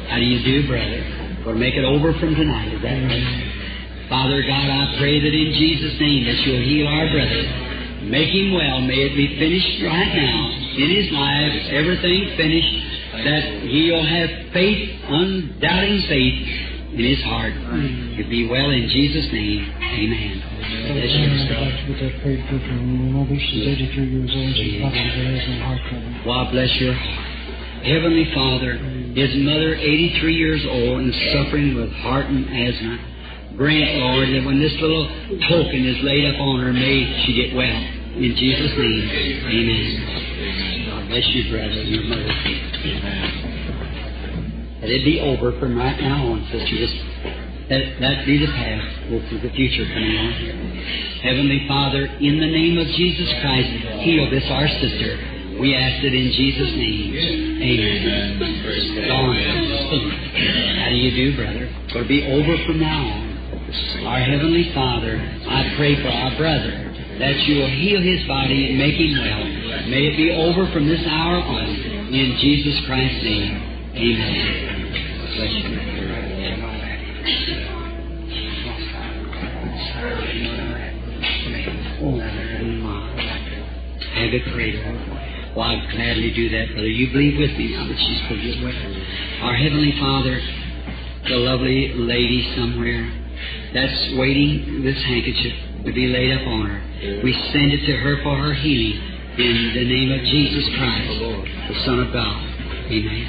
How do you do, brother? We'll make it over from tonight. Is that right? Father God, I pray that in Jesus' name that you'll heal our brother. Make him well. May it be finished right now in his life. Everything finished. That he'll have faith, undoubting faith in his heart. He'll be well in Jesus' name. Amen. Bless you, sister. with that great book, and know that she's 83 years old. She's probably has some heart trouble. God bless your. Heavenly Father, his mother, 83 years old and suffering with heart and asthma. Grant, Lord, that when this little token is laid up on her, may she get well. In Jesus' name, amen. God bless you, brother, and your mother. Let it be over from right now on, sister. Just that, that be the past. We'll see the future coming on here. Heavenly Father, in the name of Jesus Christ, heal this our sister. We ask it in Jesus' name. Amen. Dawn, how do you do, brother? To be over from now on. Our Heavenly Father, I pray for our brother that you will heal his body and make him well. May it be over from this hour on. In Jesus Christ's name. Amen. Have it prayed. Well, I'd gladly do that, brother. You believe with me now that she's going to get. Our Heavenly Father, the lovely lady somewhere that's waiting this handkerchief to be laid up on her. We send it to her for her healing in the name of Jesus Christ, the Son of God. Amen.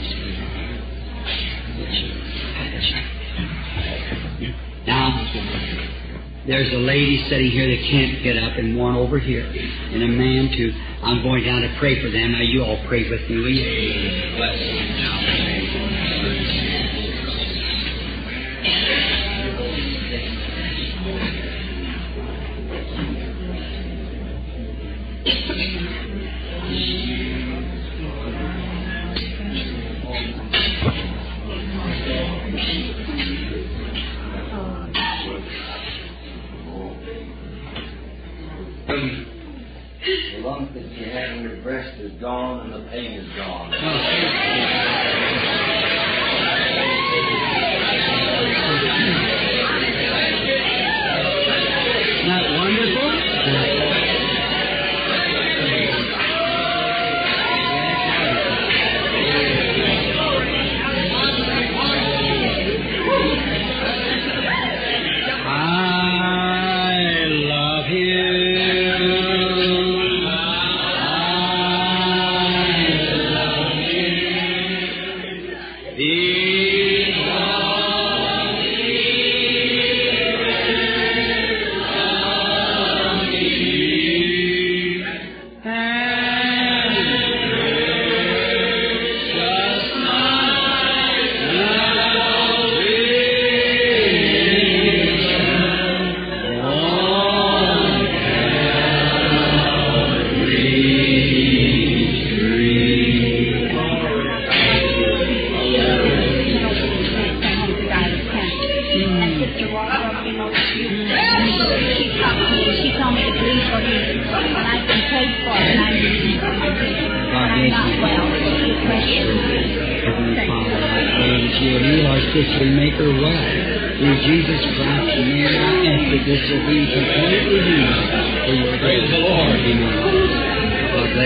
Now, there's a lady sitting here that can't get up, and one over here, and a man too. I'm going down to pray for them. Now, you all pray with me, will you? Pain is gone.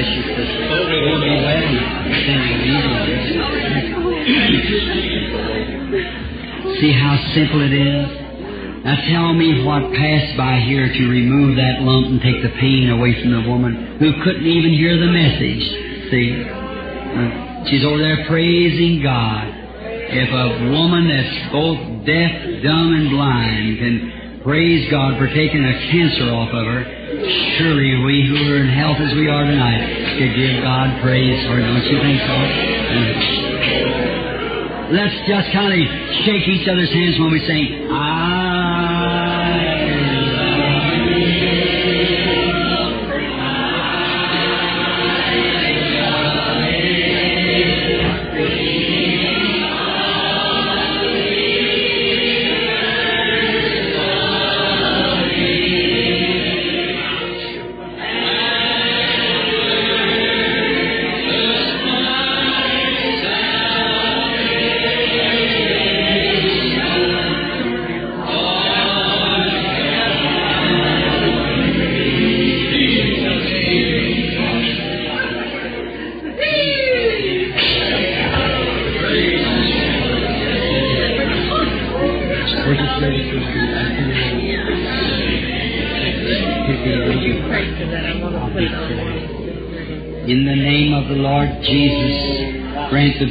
Lord be well. See how simple it is? Now tell me what passed by here to remove that lump and take the pain away from the woman who couldn't even hear the message. See? Uh, She's over there praising God. If a woman that's both deaf, dumb, and blind can praise God for taking a cancer off of her, surely we who are in health as we are tonight could give God praise for it. Don't you think so? Let's just kind of shake each other's hands when we sing, I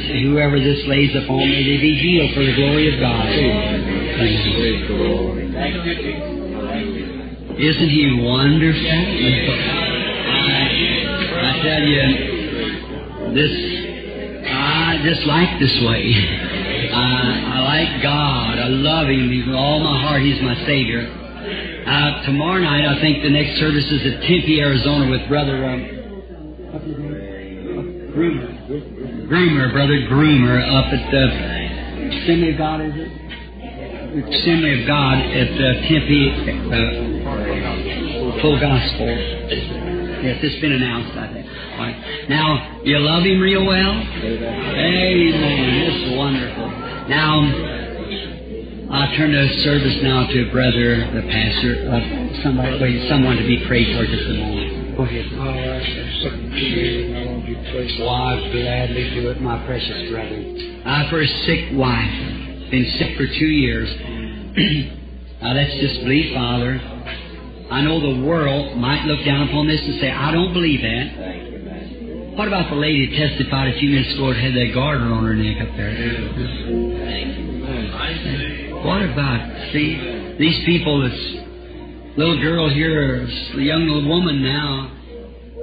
that whoever this lays upon may they be healed for the glory of God. Isn't he wonderful? I, I tell you, this I just like this way. I, I like God. I love Him with all my heart. He's my Savior. Uh, tomorrow night, I think the next service is at Tempe, Arizona, with Brother um, Groomer. Brother Groomer, up at the Assembly of God, is it? Assembly of God at uh, Tempe, uh, Full Gospel. Yes, it's been announced, I think. Right. Now, you love him real well? Amen. It's wonderful. Now, I turn the service now to brother, the pastor, uh, somebody, wait, someone to be prayed for just a moment. Go ahead. I for. I'd gladly do it, my precious brother. I, for a sick wife, been sick for two years. now let's just believe, Father. I know the world might look down upon this and say, I don't believe that. What about the lady that testified a few minutes ago that had that goiter on her neck up there? What about, see, these people, this little girl here, a young little woman now,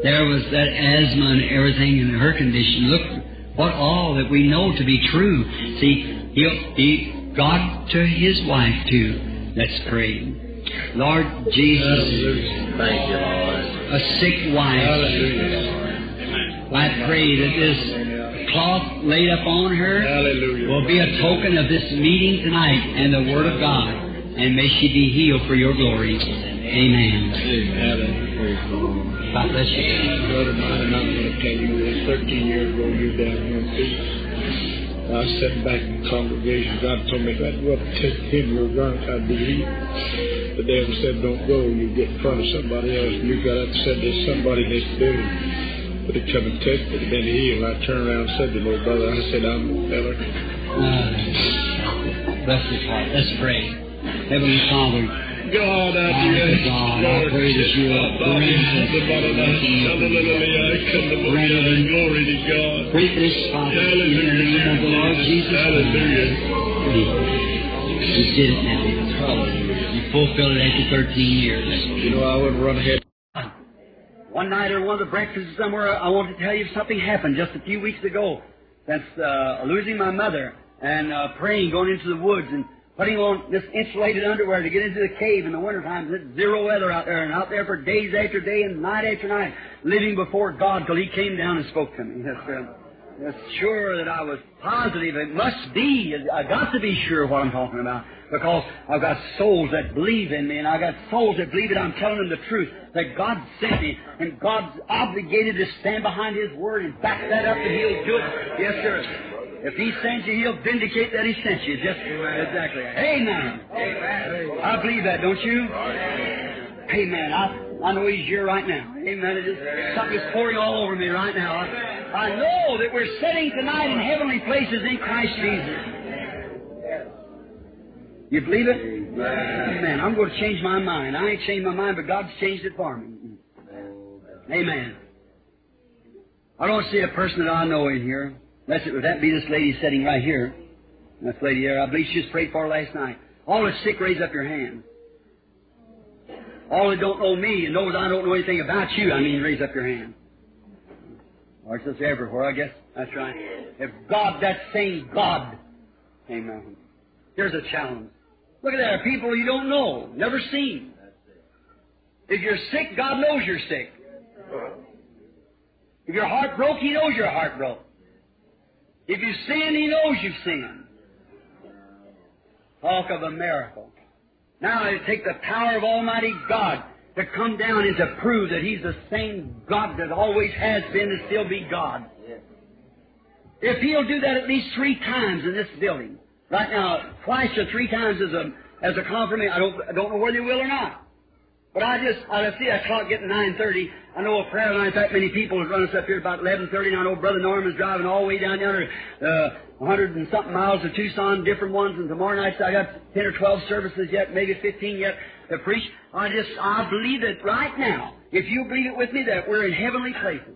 there was that asthma and everything in her condition. Look, what all that we know to be true. See, he, he God to his wife too. Let's pray. Lord Jesus, Thank you, Lord. a sick wife. Hallelujah. I pray that this cloth laid upon her Hallelujah. will be a token of this meeting tonight and the Word of God. And may she be healed for your glory. Amen. Hallelujah. God bless you. Brother mine, I'm going to tell you this. 13 years ago, you were down here in Phoenix. I was sitting back in the congregation. God told me if I'd go up and take him, you're going to be healed. The devil said, don't go. You get in front of somebody else. And you got up and said, there's somebody next building. But he come and it and been healed. I turned around and said to the little brother, I said, I'm the feller. Uh, bless his heart. Let's pray. Heavenly Father, God, I Father do ask, God, I Lord, pray that you will Glory to God. Pray this, Father, in the name of the Lord Jesus Hallelujah. Christ. You did it now. You fulfilled it after 13 years. You know, I would run ahead. One night or one of the breakfasts somewhere, I want to tell you something happened just a few weeks ago. That's uh, losing my mother and uh, praying, going into the woods and putting on this insulated underwear to get into the cave in the wintertime. It's zero weather out there and out there for days after day and night after night, living before God till He came down and spoke to me. Yes, sir. Yes, sure that I was positive it must be. I got to be sure what I'm talking about. Because I've got souls that believe in me, and I've got souls that believe that I'm telling them the truth, that God sent me, and God's obligated to stand behind His Word and back that up, and He'll do it. Yes, sir. If He sends you, He'll vindicate that He sent you. Just exactly. Amen. I believe that, don't you? Amen. I, I know He's here right now. Amen. It just, something's pouring all over me right now. I, I know that we're sitting tonight in heavenly places in Christ Jesus. You believe it? Amen. I'm going to change my mind. I ain't changed my mind, but God's changed it for me. Amen. I don't see a person that I know in here. Unless it would that be this lady sitting right here. This lady here. I believe she was prayed for last night. All the sick, raise up your hand. All that don't know me and knows I don't know anything about you, I mean, raise up your hand. Or it's just everywhere, I guess. That's right. If God, that same God, Amen. Here's a challenge. Look at that. People you don't know, never seen. If you're sick, God knows you're sick. If your heart broke, He knows your heart broke. If you sin, He knows you've sinned. Talk of a miracle. Now it take the power of Almighty God to come down and to prove that He's the same God that always has been and still be God. If He'll do that at least three times in this building, right now, twice or three times as a as a confirmation, I don't I don't know whether He will or not. But I just, I see that clock getting 9.30. I know a prayer line, that many people has run us up here about 11.30, and I know Brother Norman's driving all the way down yonder, uh, 100 and something miles to Tucson, different ones, and tomorrow night I got 10 or 12 services yet, maybe 15 yet to preach. I just, I believe it right now, if you believe it with me, that we're in heavenly places.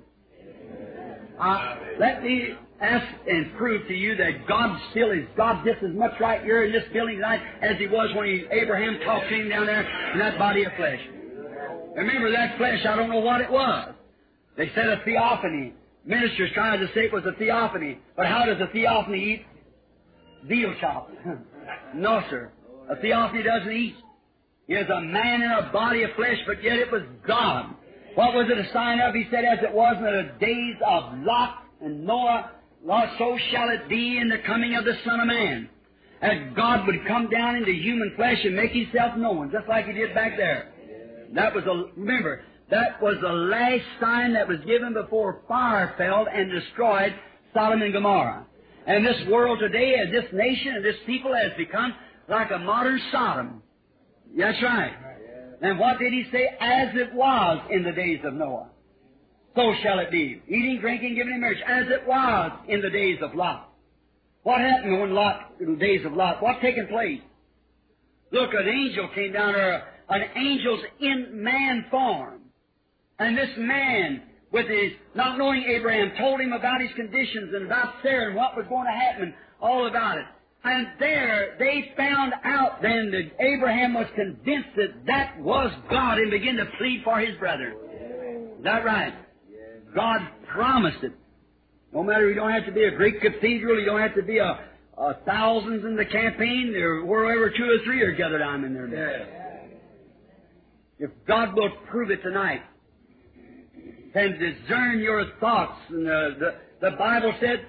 Uh, let me ask and prove to you that God still is God just as much right here in this building tonight as He was when he, Abraham talked to him down there in that body of flesh. Remember that flesh, I don't know what it was. They said a theophany. Ministers tried to say it was a theophany. But how does a theophany eat? Veal chop. no, sir. A theophany doesn't eat. He is a man in a body of flesh, but yet it was God. What was it a sign of? He said, as it was in the days of Lot and Noah, Lord, so shall it be in the coming of the Son of Man. That God would come down into human flesh and make Himself known, just like He did back there. That was a, remember, that was the last sign that was given before fire fell and destroyed Sodom and Gomorrah. And this world today, and this nation, and this people has become like a modern Sodom. That's right. And what did he say? As it was in the days of Noah. So shall it be. Eating, drinking, giving in marriage, as it was in the days of Lot. What happened when Lot, in the days of Lot? What taken place? Look, an angel came down there, an angel's in man form. And this man, with his, not knowing Abraham, told him about his conditions and about Sarah and what was going to happen, all about it. And there they found out then that Abraham was convinced that that was God and began to plead for his brother. Is that right? God promised it. No matter, you don't have to be a great cathedral, you don't have to be a, a thousands in the campaign, or wherever two or three are gathered, I'm in there. Yeah. If God will prove it tonight, can discern your thoughts. And the, the, the Bible said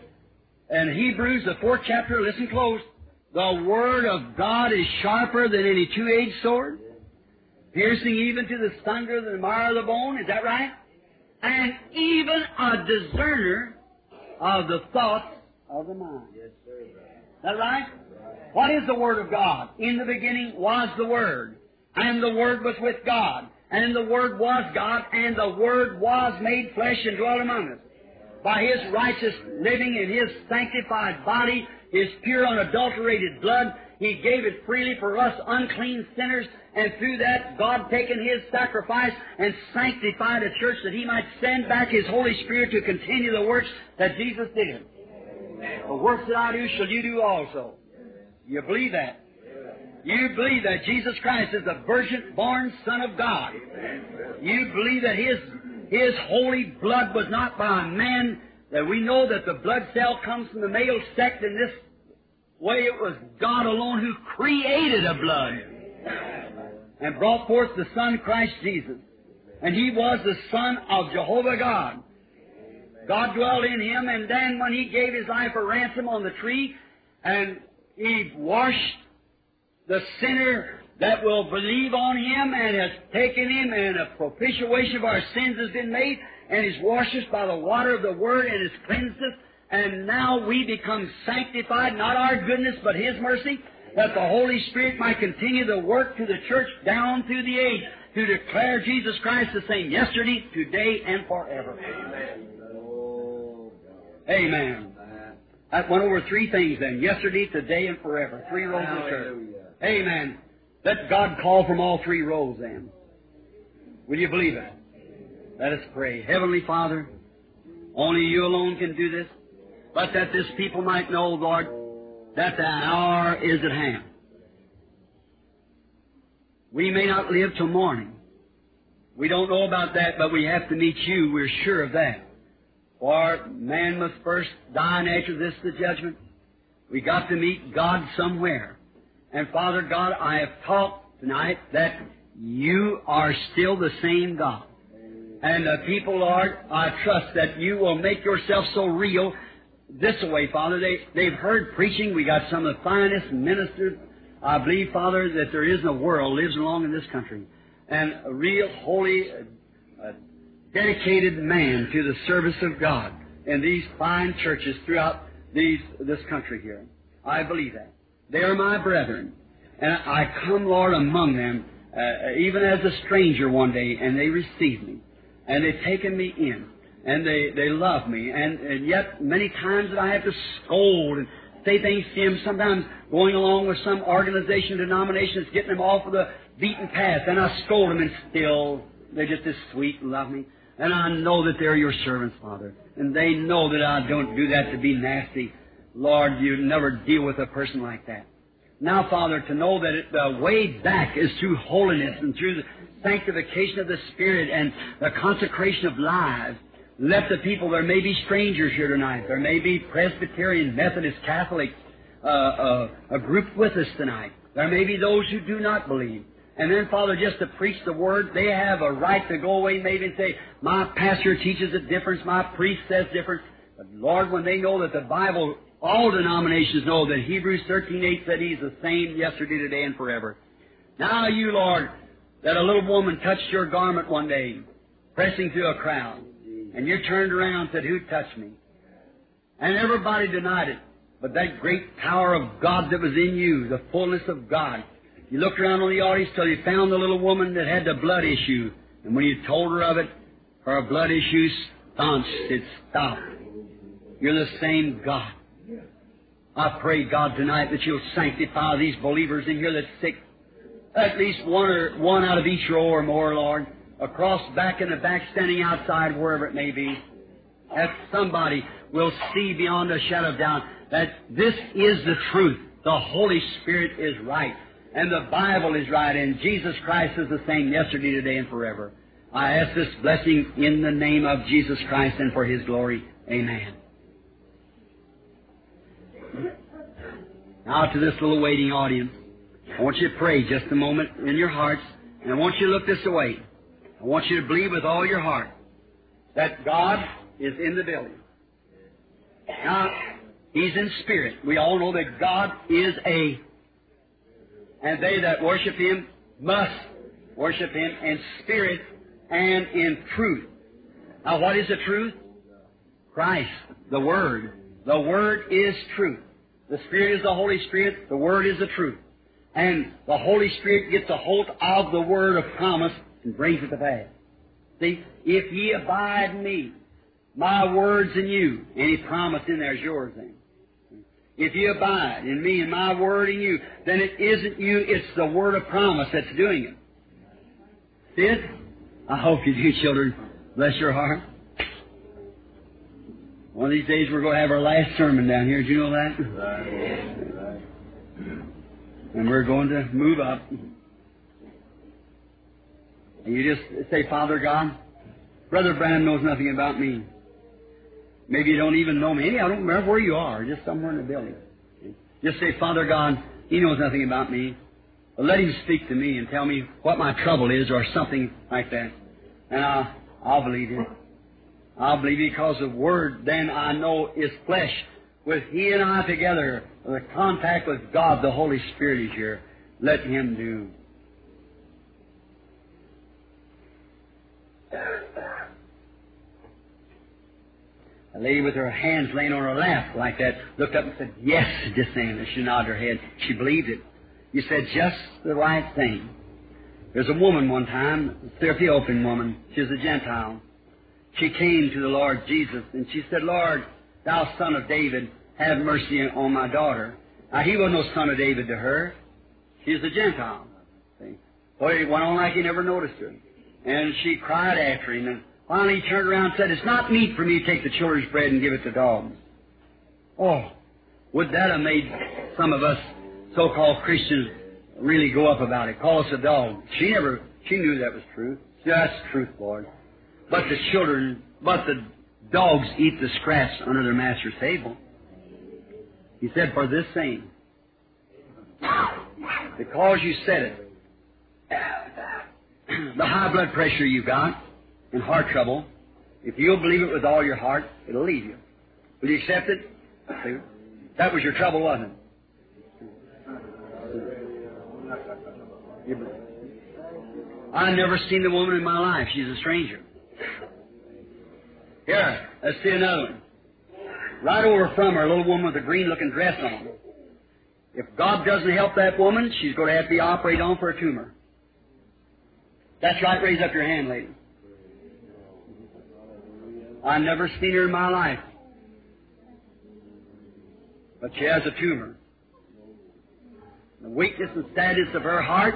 in Hebrews, the fourth chapter, listen close, the Word of God is sharper than any two-edged sword, piercing even to the sunder, the marrow of the bone. Is that right? And even a discerner of the thoughts of the mind. Yes, sir. Is that right? What is the Word of God? In the beginning was the Word, and the Word was with God, and the Word was God, and the Word was made flesh and dwelt among us. By His righteous living and His sanctified body, His pure unadulterated blood, He gave it freely for us unclean sinners, and through that, God taken His sacrifice and sanctified a church that He might send back His Holy Spirit to continue the works that Jesus did. The works that I do shall you do also. You believe that? You believe that Jesus Christ is the virgin born Son of God. You believe that His, His holy blood was not by a man, that we know that the blood cell comes from the male sect in this way it was God alone who created a blood and brought forth the Son Christ Jesus. And He was the Son of Jehovah God. God dwelled in Him, and then when He gave His life a ransom on the tree, and He washed the sinner that will believe on Him and has taken Him and a propitiation of our sins has been made and He's washed us by the water of the Word and has cleansed us and now we become sanctified, not our goodness, but His mercy, that the Holy Spirit might continue the work to the church down through the age to declare Jesus Christ the same yesterday, today, and forever. Amen. Amen. That went over three things then yesterday, today, and forever. Three rows of the church. Amen. Let God call from all three rows then. Will you believe it? Let us pray. Heavenly Father, only you alone can do this but that this people might know, Lord, that the hour is at hand. We may not live till morning. We don't know about that, but we have to meet you. We're sure of that. For man must first die, and after this the judgment. We got to meet God somewhere. And Father God, I have taught tonight that you are still the same God. And the people, Lord, I trust that you will make yourself so real this way, Father. They, they've heard preaching. We got some of the finest ministers, I believe, Father, that there is in the world lives along in this country. And a real holy, uh, uh, dedicated man to the service of God in these fine churches throughout these, this country here. I believe that. They are my brethren. And I come, Lord, among them, uh, even as a stranger one day, and they received me. And they've taken me in and they, they love me. And, and yet, many times that I have to scold and say things to them, sometimes going along with some organization, denomination that's getting them off of the beaten path, and I scold them, and still they're just as sweet and love me. And I know that they're your servants, Father. And they know that I don't do that to be nasty. Lord, you never deal with a person like that. Now, Father, to know that the way back is through holiness and through the sanctification of the Spirit and the consecration of lives, let the people, there may be strangers here tonight. There may be Presbyterian, Methodist, Catholic, uh, uh, a group with us tonight. There may be those who do not believe. And then, Father, just to preach the Word, they have a right to go away maybe and say, my pastor teaches a difference, my priest says different. But Lord, when they know that the Bible, all denominations know that Hebrews 13.8 said He's the same yesterday, today, and forever. Now you, Lord, that a little woman touched your garment one day, pressing through a crowd. And you turned around and said, Who touched me? And everybody denied it. But that great power of God that was in you, the fullness of God, you looked around on the audience till you found the little woman that had the blood issue. And when you told her of it, her blood issue staunched, it stopped. You're the same God. I pray, God, tonight that you'll sanctify these believers in here that's sick. At least one or one out of each row or more, Lord across back in the back, standing outside, wherever it may be, that somebody will see beyond a shadow of doubt that this is the truth. The Holy Spirit is right. And the Bible is right. And Jesus Christ is the same yesterday, today, and forever. I ask this blessing in the name of Jesus Christ and for His glory. Amen. Now to this little waiting audience. I want you to pray just a moment in your hearts, and I want you to look this way. I want you to believe with all your heart that God is in the building. Now, He's in spirit. We all know that God is a, and they that worship Him must worship Him in spirit and in truth. Now, what is the truth? Christ, the Word. The Word is truth. The Spirit is the Holy Spirit. The Word is the truth. And the Holy Spirit gets a hold of the Word of promise and brings it to pass. See, if ye abide in me, my words in you, any promise in there is yours then. If you abide in me and my word in you, then it isn't you, it's the word of promise that's doing it. See it? I hope you do, children. Bless your heart. One of these days we're going to have our last sermon down here. Do you know that? And we're going to move up. And you just say, Father God, Brother Branham knows nothing about me. Maybe you don't even know me. Maybe I don't remember where you are, just somewhere in the building. Just say, Father God, He knows nothing about me. But let Him speak to me and tell me what my trouble is or something like that. And I'll, I'll believe it. I'll believe because the Word then I know is flesh. With He and I together, the contact with God, the Holy Spirit is here. let Him do. A lady with her hands laying on her lap like that looked up and said, Yes, just saying. She nodded her head. She believed it. You said just the right thing. There's a woman one time, a Ethiopian woman. She was a Gentile. She came to the Lord Jesus and she said, Lord, thou son of David, have mercy on my daughter. Now, he was no son of David to her. She was a Gentile. See? Well, he went on like he never noticed her. And she cried after him. And finally he turned around and said, It's not meet for me to take the children's bread and give it to dogs. Oh, would that have made some of us so-called Christians really go up about it? Call us a dog. She never, she knew that was true. That's truth, Lord. But the children, but the dogs eat the scraps under their master's table. He said, for this same, because you said it, the high blood pressure you've got and heart trouble, if you'll believe it with all your heart, it'll leave you. Will you accept it? That was your trouble, wasn't it? I never seen the woman in my life. She's a stranger. Here, let's see another one. Right over from her, a little woman with a green looking dress on. If God doesn't help that woman, she's going to have to be operated on for a tumor. That's right. Raise up your hand, lady. I've never seen her in my life. But she has a tumor. The weakness and sadness of her heart,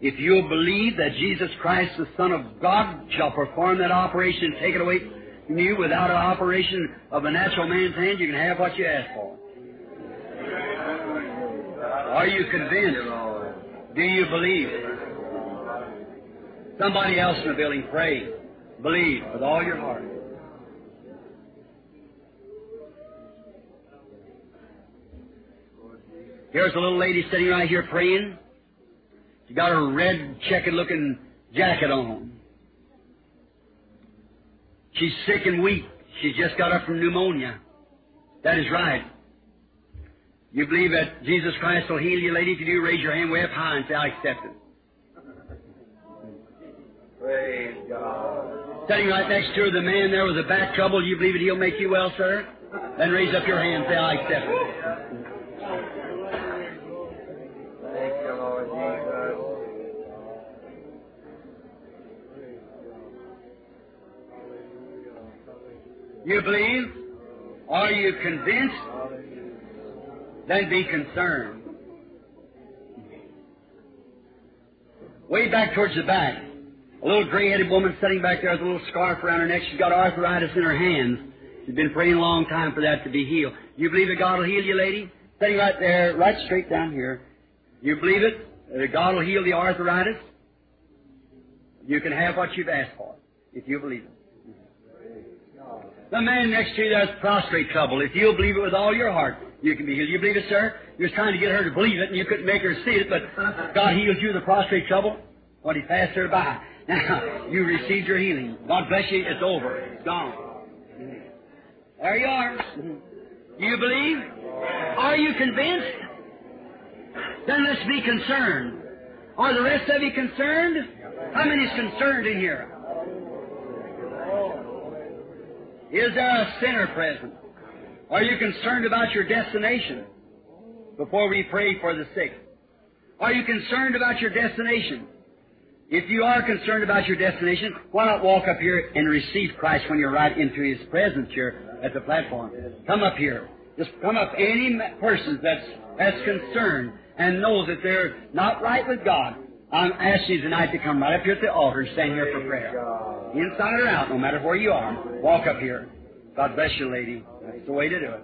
if you'll believe that Jesus Christ, the Son of God, shall perform that operation and take it away from you without an operation of a natural man's hand, you can have what you ask for. Are you convinced? Do you believe? Somebody else in the building, pray. Believe with all your heart. Here's a little lady sitting right here praying. She got her red checkered looking jacket on. She's sick and weak. She just got up from pneumonia. That is right. You believe that Jesus Christ will heal you, lady? If you do, raise your hand way up high and say, I accept it. Praise God. Sitting right next to her, the man there with the back trouble, you believe it, he'll make you well, sir? Then raise up your hand and say, I accept it. Thank you, Lord Jesus. You believe? Are you convinced? Then be concerned. Way back towards the back, a little gray-headed woman sitting back there with a little scarf around her neck. She's got arthritis in her hands. She's been praying a long time for that to be healed. You believe that God will heal you, lady? Sitting right there, right straight down here. You believe it? That God will heal the arthritis? You can have what you've asked for, if you believe it. The man next to you has prostrate trouble. If you'll believe it with all your heart, you can be healed. You believe it, sir? You was trying to get her to believe it, and you couldn't make her see it, but God healed you the prostrate trouble. What he passed her by. Now, you received your healing. God bless you. It's over. It's gone. There you are. Mm-hmm. You believe? Are you convinced? Then let's be concerned. Are the rest of you concerned? How many's concerned in here? Is there a sinner present? Are you concerned about your destination before we pray for the sick? Are you concerned about your destination? If you are concerned about your destination, why not walk up here and receive Christ when you're right into His presence here at the platform? Come up here. Just come up. Any person that's, that's concerned and knows that they're not right with God, I'm asking you tonight to come right up here at the altar and stand here for prayer. Inside or out, no matter where you are, walk up here. God bless you, lady. That's the way to do it.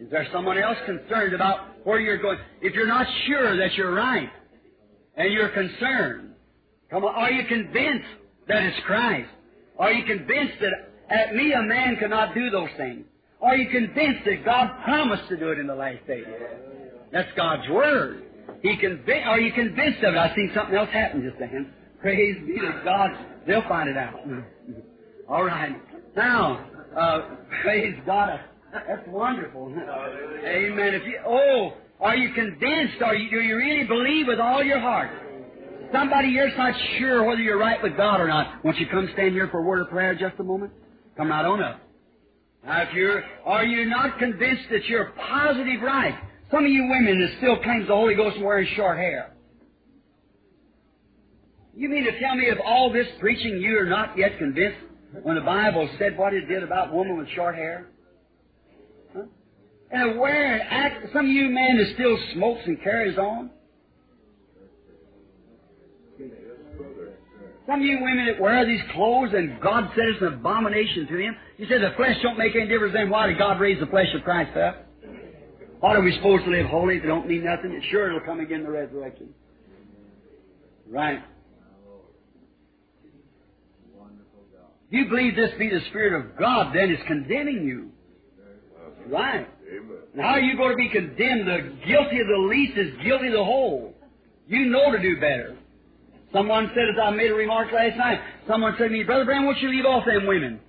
Is there someone else concerned about where you're going? If you're not sure that you're right and you're concerned, come on, are you convinced that it's Christ? Are you convinced that at me a man cannot do those things? Are you convinced that God promised to do it in the last days? That's God's Word. He convi- are you convinced of it? I've seen something else happen just then. Praise be to God. They'll find it out. All right. Now, uh, praise God. That's wonderful. Amen. If you, oh, Are you convinced? Are you, do you really believe with all your heart? Somebody here's not sure whether you're right with God or not. Won't you come stand here for a word of prayer just a moment? Come right on up. Now, if you're, are you not convinced that you're positive right? Some of you women that still claims the Holy Ghost wearing short hair. You mean to tell me if all this preaching you are not yet convinced when the Bible said what it did about woman with short hair? Huh? And wearing act, some of you men that still smokes and carries on. Some of you women that wear these clothes and God said it's an abomination to them. You said the flesh don't make any difference, then why did God raise the flesh of Christ up? What are we supposed to live holy if it don't mean nothing? Sure, it'll come again in the resurrection. Right. If you believe this be the Spirit of God, then it's condemning you. Right. And how are you going to be condemned? The guilty of the least is guilty of the whole. You know to do better. Someone said, as I made a remark last night, someone said to me, Brother Branham, won't you leave off them women?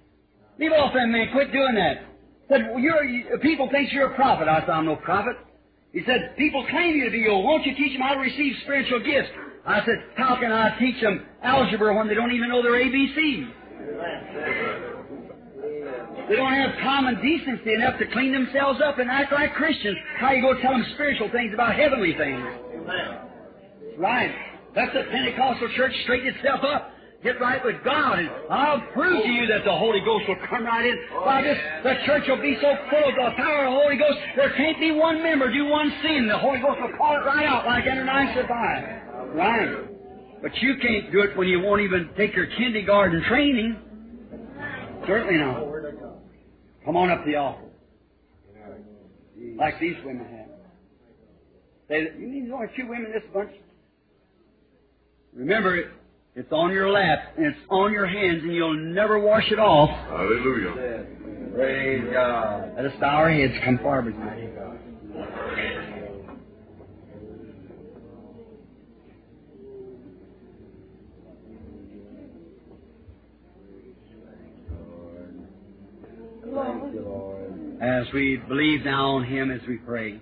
Leave off them men. Quit doing that. Said, well, you're, you, people think you're a prophet. I said, I'm no prophet. He said, people claim you to be old. Won't you teach them how to receive spiritual gifts? I said, how can I teach them algebra when they don't even know their ABCs? They don't have common decency enough to clean themselves up and act like Christians. How you go tell them spiritual things about heavenly things? Right. Let the Pentecostal church straighten itself up. Get right with God, and I'll prove to you that the Holy Ghost will come right in. Why, this the church will be so full of the power of the Holy Ghost, there can't be one member do one sin. The Holy Ghost will call it right out like Ananias and Sapphira. Right. But you can't do it when you won't even take your kindergarten training. Certainly not. Come on up the altar. Like these women have. They, you there's only two women in this bunch? Remember, it's on your lap and it's on your hands, and you'll never wash it off. Hallelujah. Praise God. Let us bow our heads, come forward. With you. As we believe now on Him as we pray.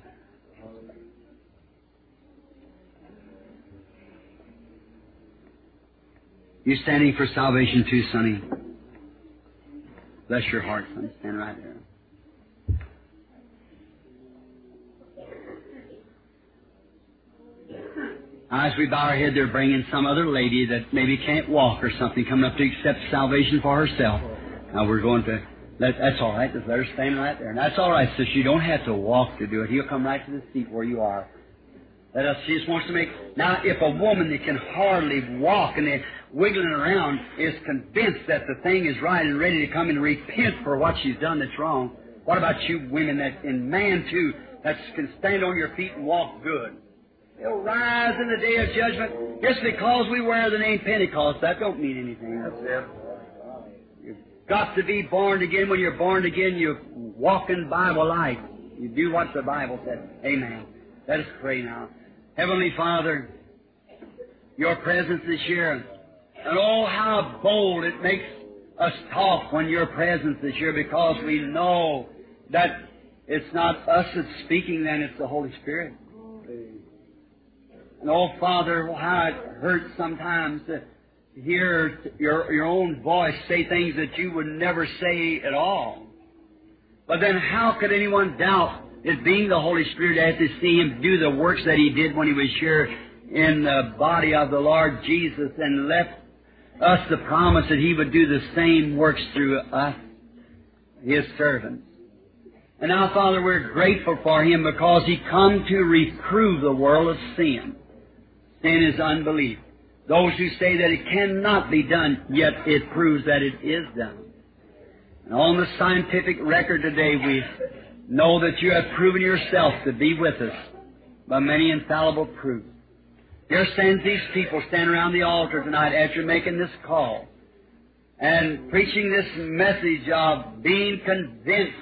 You standing for salvation too, Sonny? Bless your heart, son. Stand right there. As we bow our head, they're bringing some other lady that maybe can't walk or something coming up to accept salvation for herself. Now, we're going to that's all right. Just let her stand right there. And that's all right, sis. You don't have to walk to do it. He'll come right to the seat where you are. Us, she just wants to make, now if a woman that can hardly walk and they're wiggling around is convinced that the thing is right and ready to come and repent for what she's done that's wrong, what about you women that, and man too, that can stand on your feet and walk good? They'll rise in the day of judgment just because we wear the name Pentecost. That don't mean anything. That's it. You've got to be born again. When you're born again, you walk in Bible life. You do what the Bible says. Amen. Let us pray now. Heavenly Father, your presence is here. And oh, how bold it makes us talk when your presence is here because we know that it's not us that's speaking then, it's the Holy Spirit. And oh, Father, how it hurts sometimes to hear your, your own voice say things that you would never say at all. But then how could anyone doubt it being the Holy Spirit as to see Him do the works that He did when He was here in the body of the Lord Jesus and left us the promise that He would do the same works through us, His servants. And now, Father, we're grateful for Him because He come to reprove the world of sin. Sin is unbelief. Those who say that it cannot be done, yet it proves that it is done. And on the scientific record today, we know that you have proven yourself to be with us by many infallible proofs. Here stands these people standing around the altar tonight as you're making this call and preaching this message of being convinced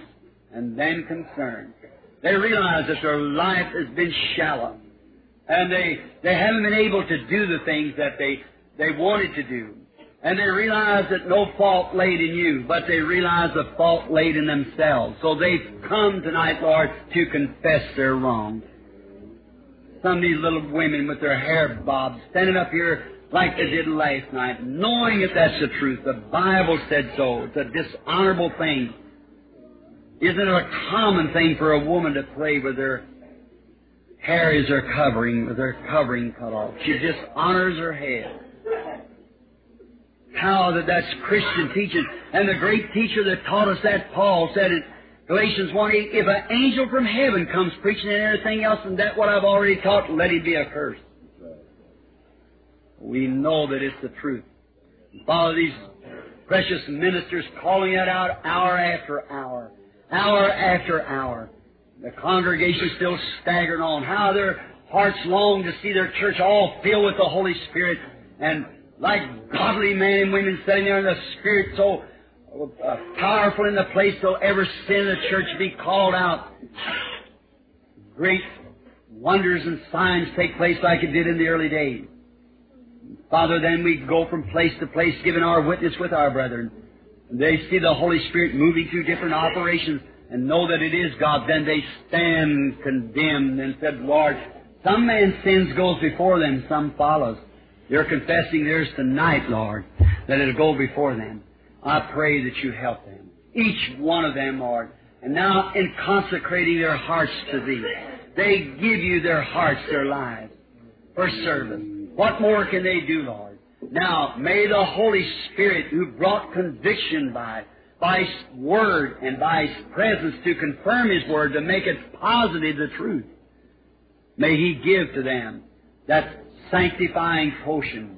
and then concerned. They realize that their life has been shallow and they, they haven't been able to do the things that they, they wanted to do. And they realize that no fault laid in you, but they realize the fault laid in themselves. So they've come tonight, Lord, to confess their wrong. some of these little women with their hair bobbed standing up here like they did last night, knowing that that's the truth. The Bible said so. It's a dishonorable thing. Isn't it a common thing for a woman to pray with her hair is her covering, with her covering cut off? She dishonors her head. How that that's Christian teaching. And the great teacher that taught us that, Paul, said in Galatians 1 8, if an angel from heaven comes preaching and everything else and that what I've already taught, let him be accursed. We know that it's the truth. Follow these precious ministers calling it out hour after hour, hour after hour. The congregation still staggering on. How their hearts long to see their church all filled with the Holy Spirit and like godly men and women sitting there in the Spirit so uh, powerful in the place they'll ever sin in the church be called out. Great wonders and signs take place like it did in the early days. Father, then we go from place to place giving our witness with our brethren. And they see the Holy Spirit moving through different operations and know that it is God. Then they stand condemned and said, Lord, some man's sins goes before them, some follows. They're confessing theirs tonight, Lord, that it'll go before them. I pray that you help them. Each one of them, Lord. And now in consecrating their hearts to Thee, they give you their hearts, their lives, for service. What more can they do, Lord? Now, may the Holy Spirit, who brought conviction by, by His Word and by His presence to confirm His Word, to make it positive the truth, may He give to them that sanctifying potion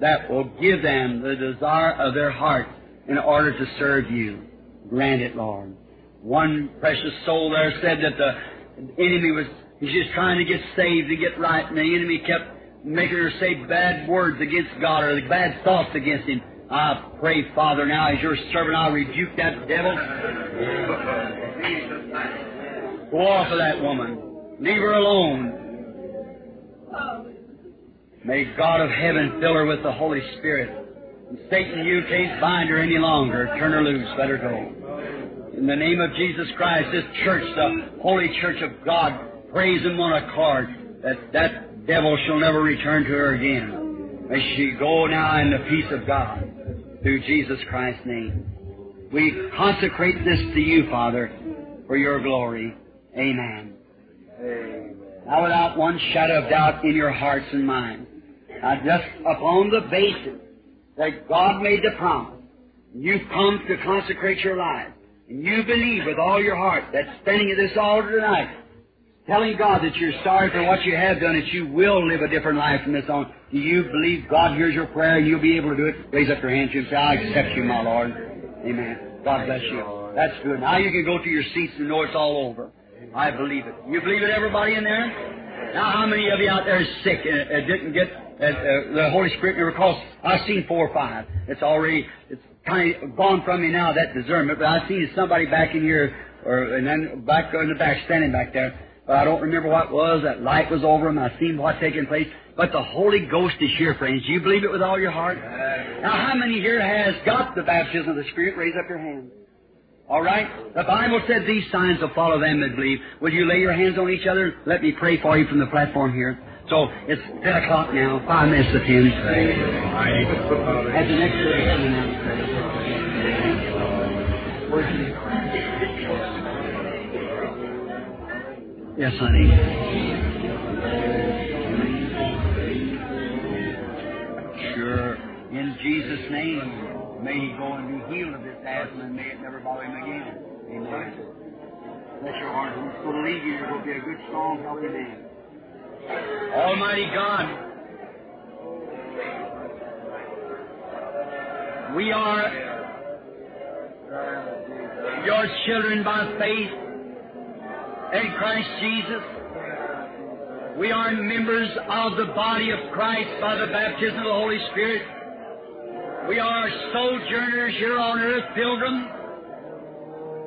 that will give them the desire of their heart in order to serve you. Grant it, Lord. One precious soul there said that the enemy was he's just trying to get saved to get right, and the enemy kept making her say bad words against God or bad thoughts against Him. I pray, Father, now as your servant, I rebuke that devil. Go off of that woman. Leave her alone. May God of heaven fill her with the Holy Spirit. And Satan, you can't bind her any longer. Turn her loose. Let her go. In the name of Jesus Christ, this church, the Holy Church of God, praise in one accord that that devil shall never return to her again. May she go now in the peace of God through Jesus Christ's name. We consecrate this to you, Father, for your glory. Amen. Amen. Now, without one shadow of doubt in your hearts and minds, now just upon the basis that God made the promise, you've come to consecrate your life, and you believe with all your heart that standing at this altar tonight, telling God that you're sorry for what you have done, that you will live a different life from this on. Do you believe God hears your prayer and you'll be able to do it? Raise up your hands and say, I accept you, my Lord. Amen. God bless you. That's good. Now you can go to your seats and know it's all over. I believe it. You believe it, everybody in there? Now, how many of you out there is sick and didn't get uh, the Holy Spirit never calls? I've seen four or five. It's already it's kind of gone from me now that discernment. But I've seen somebody back in here, or and then back in the back, standing back there. But I don't remember what it was. That light was over him. I seen what taking place. But the Holy Ghost is here, friends. Do you believe it with all your heart? Now, how many here has got the baptism of the Spirit? Raise up your hand. All right? The Bible said these signs will follow them that believe. Will you lay your hands on each other? Let me pray for you from the platform here. So it's 10 o'clock now, five minutes to 10. At the next out. Uh, yes, honey. Sure. In Jesus' name, may he go and be healed of this asthma and may it never bother him again. Amen. Bless your heart. Who's going to leave you? Going to be a good, strong, healthy man. Almighty God, we are your children by faith in Christ Jesus. We are members of the body of Christ by the baptism of the Holy Spirit. We are sojourners here on earth, pilgrims,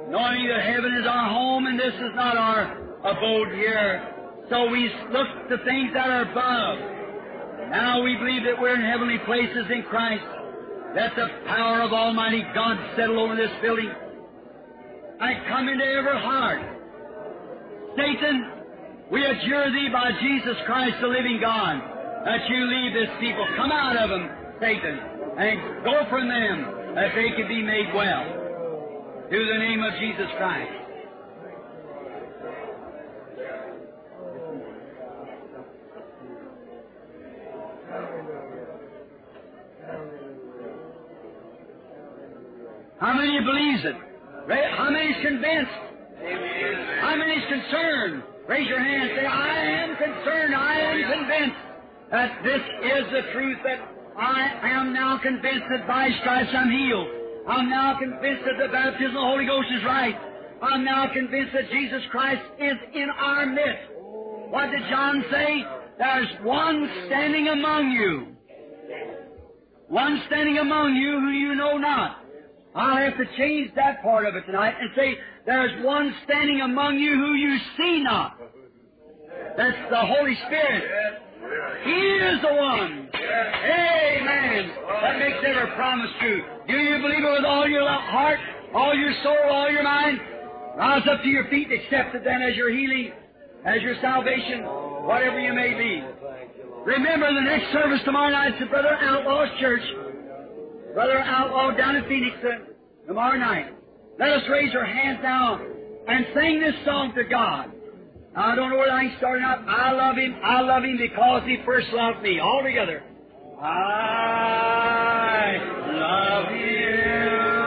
knowing that heaven is our home and this is not our abode here. So we look to things that are above. Now we believe that we're in heavenly places in Christ. Let the power of Almighty God settle over this building. I come into every heart. Satan, We adjure thee by Jesus Christ, the living God, that you leave this people. Come out of them, Satan, and go from them, that they can be made well. Through the name of Jesus Christ. How many believes it? How many is convinced? How many is concerned? Raise your hand. Say, I am concerned. I am convinced that this is the truth. That I am now convinced that by stripes I'm healed. I'm now convinced that the baptism of the Holy Ghost is right. I'm now convinced that Jesus Christ is in our midst. What did John say? There's one standing among you. One standing among you who you know not. I'll have to change that part of it tonight and say, there's one standing among you who you see not. That's the Holy Spirit. He is the one. Amen. That makes every promise true. Do you believe it with all your heart, all your soul, all your mind? Rise up to your feet and accept it then as your healing, as your salvation, whatever you may be. Remember the next service tomorrow night at Brother Outlaw's Church. Brother Outlaw down in Phoenix tomorrow night. Let us raise our hands now and sing this song to God. I don't know where I started out. I love Him. I love Him because He first loved me. All together. I love Him.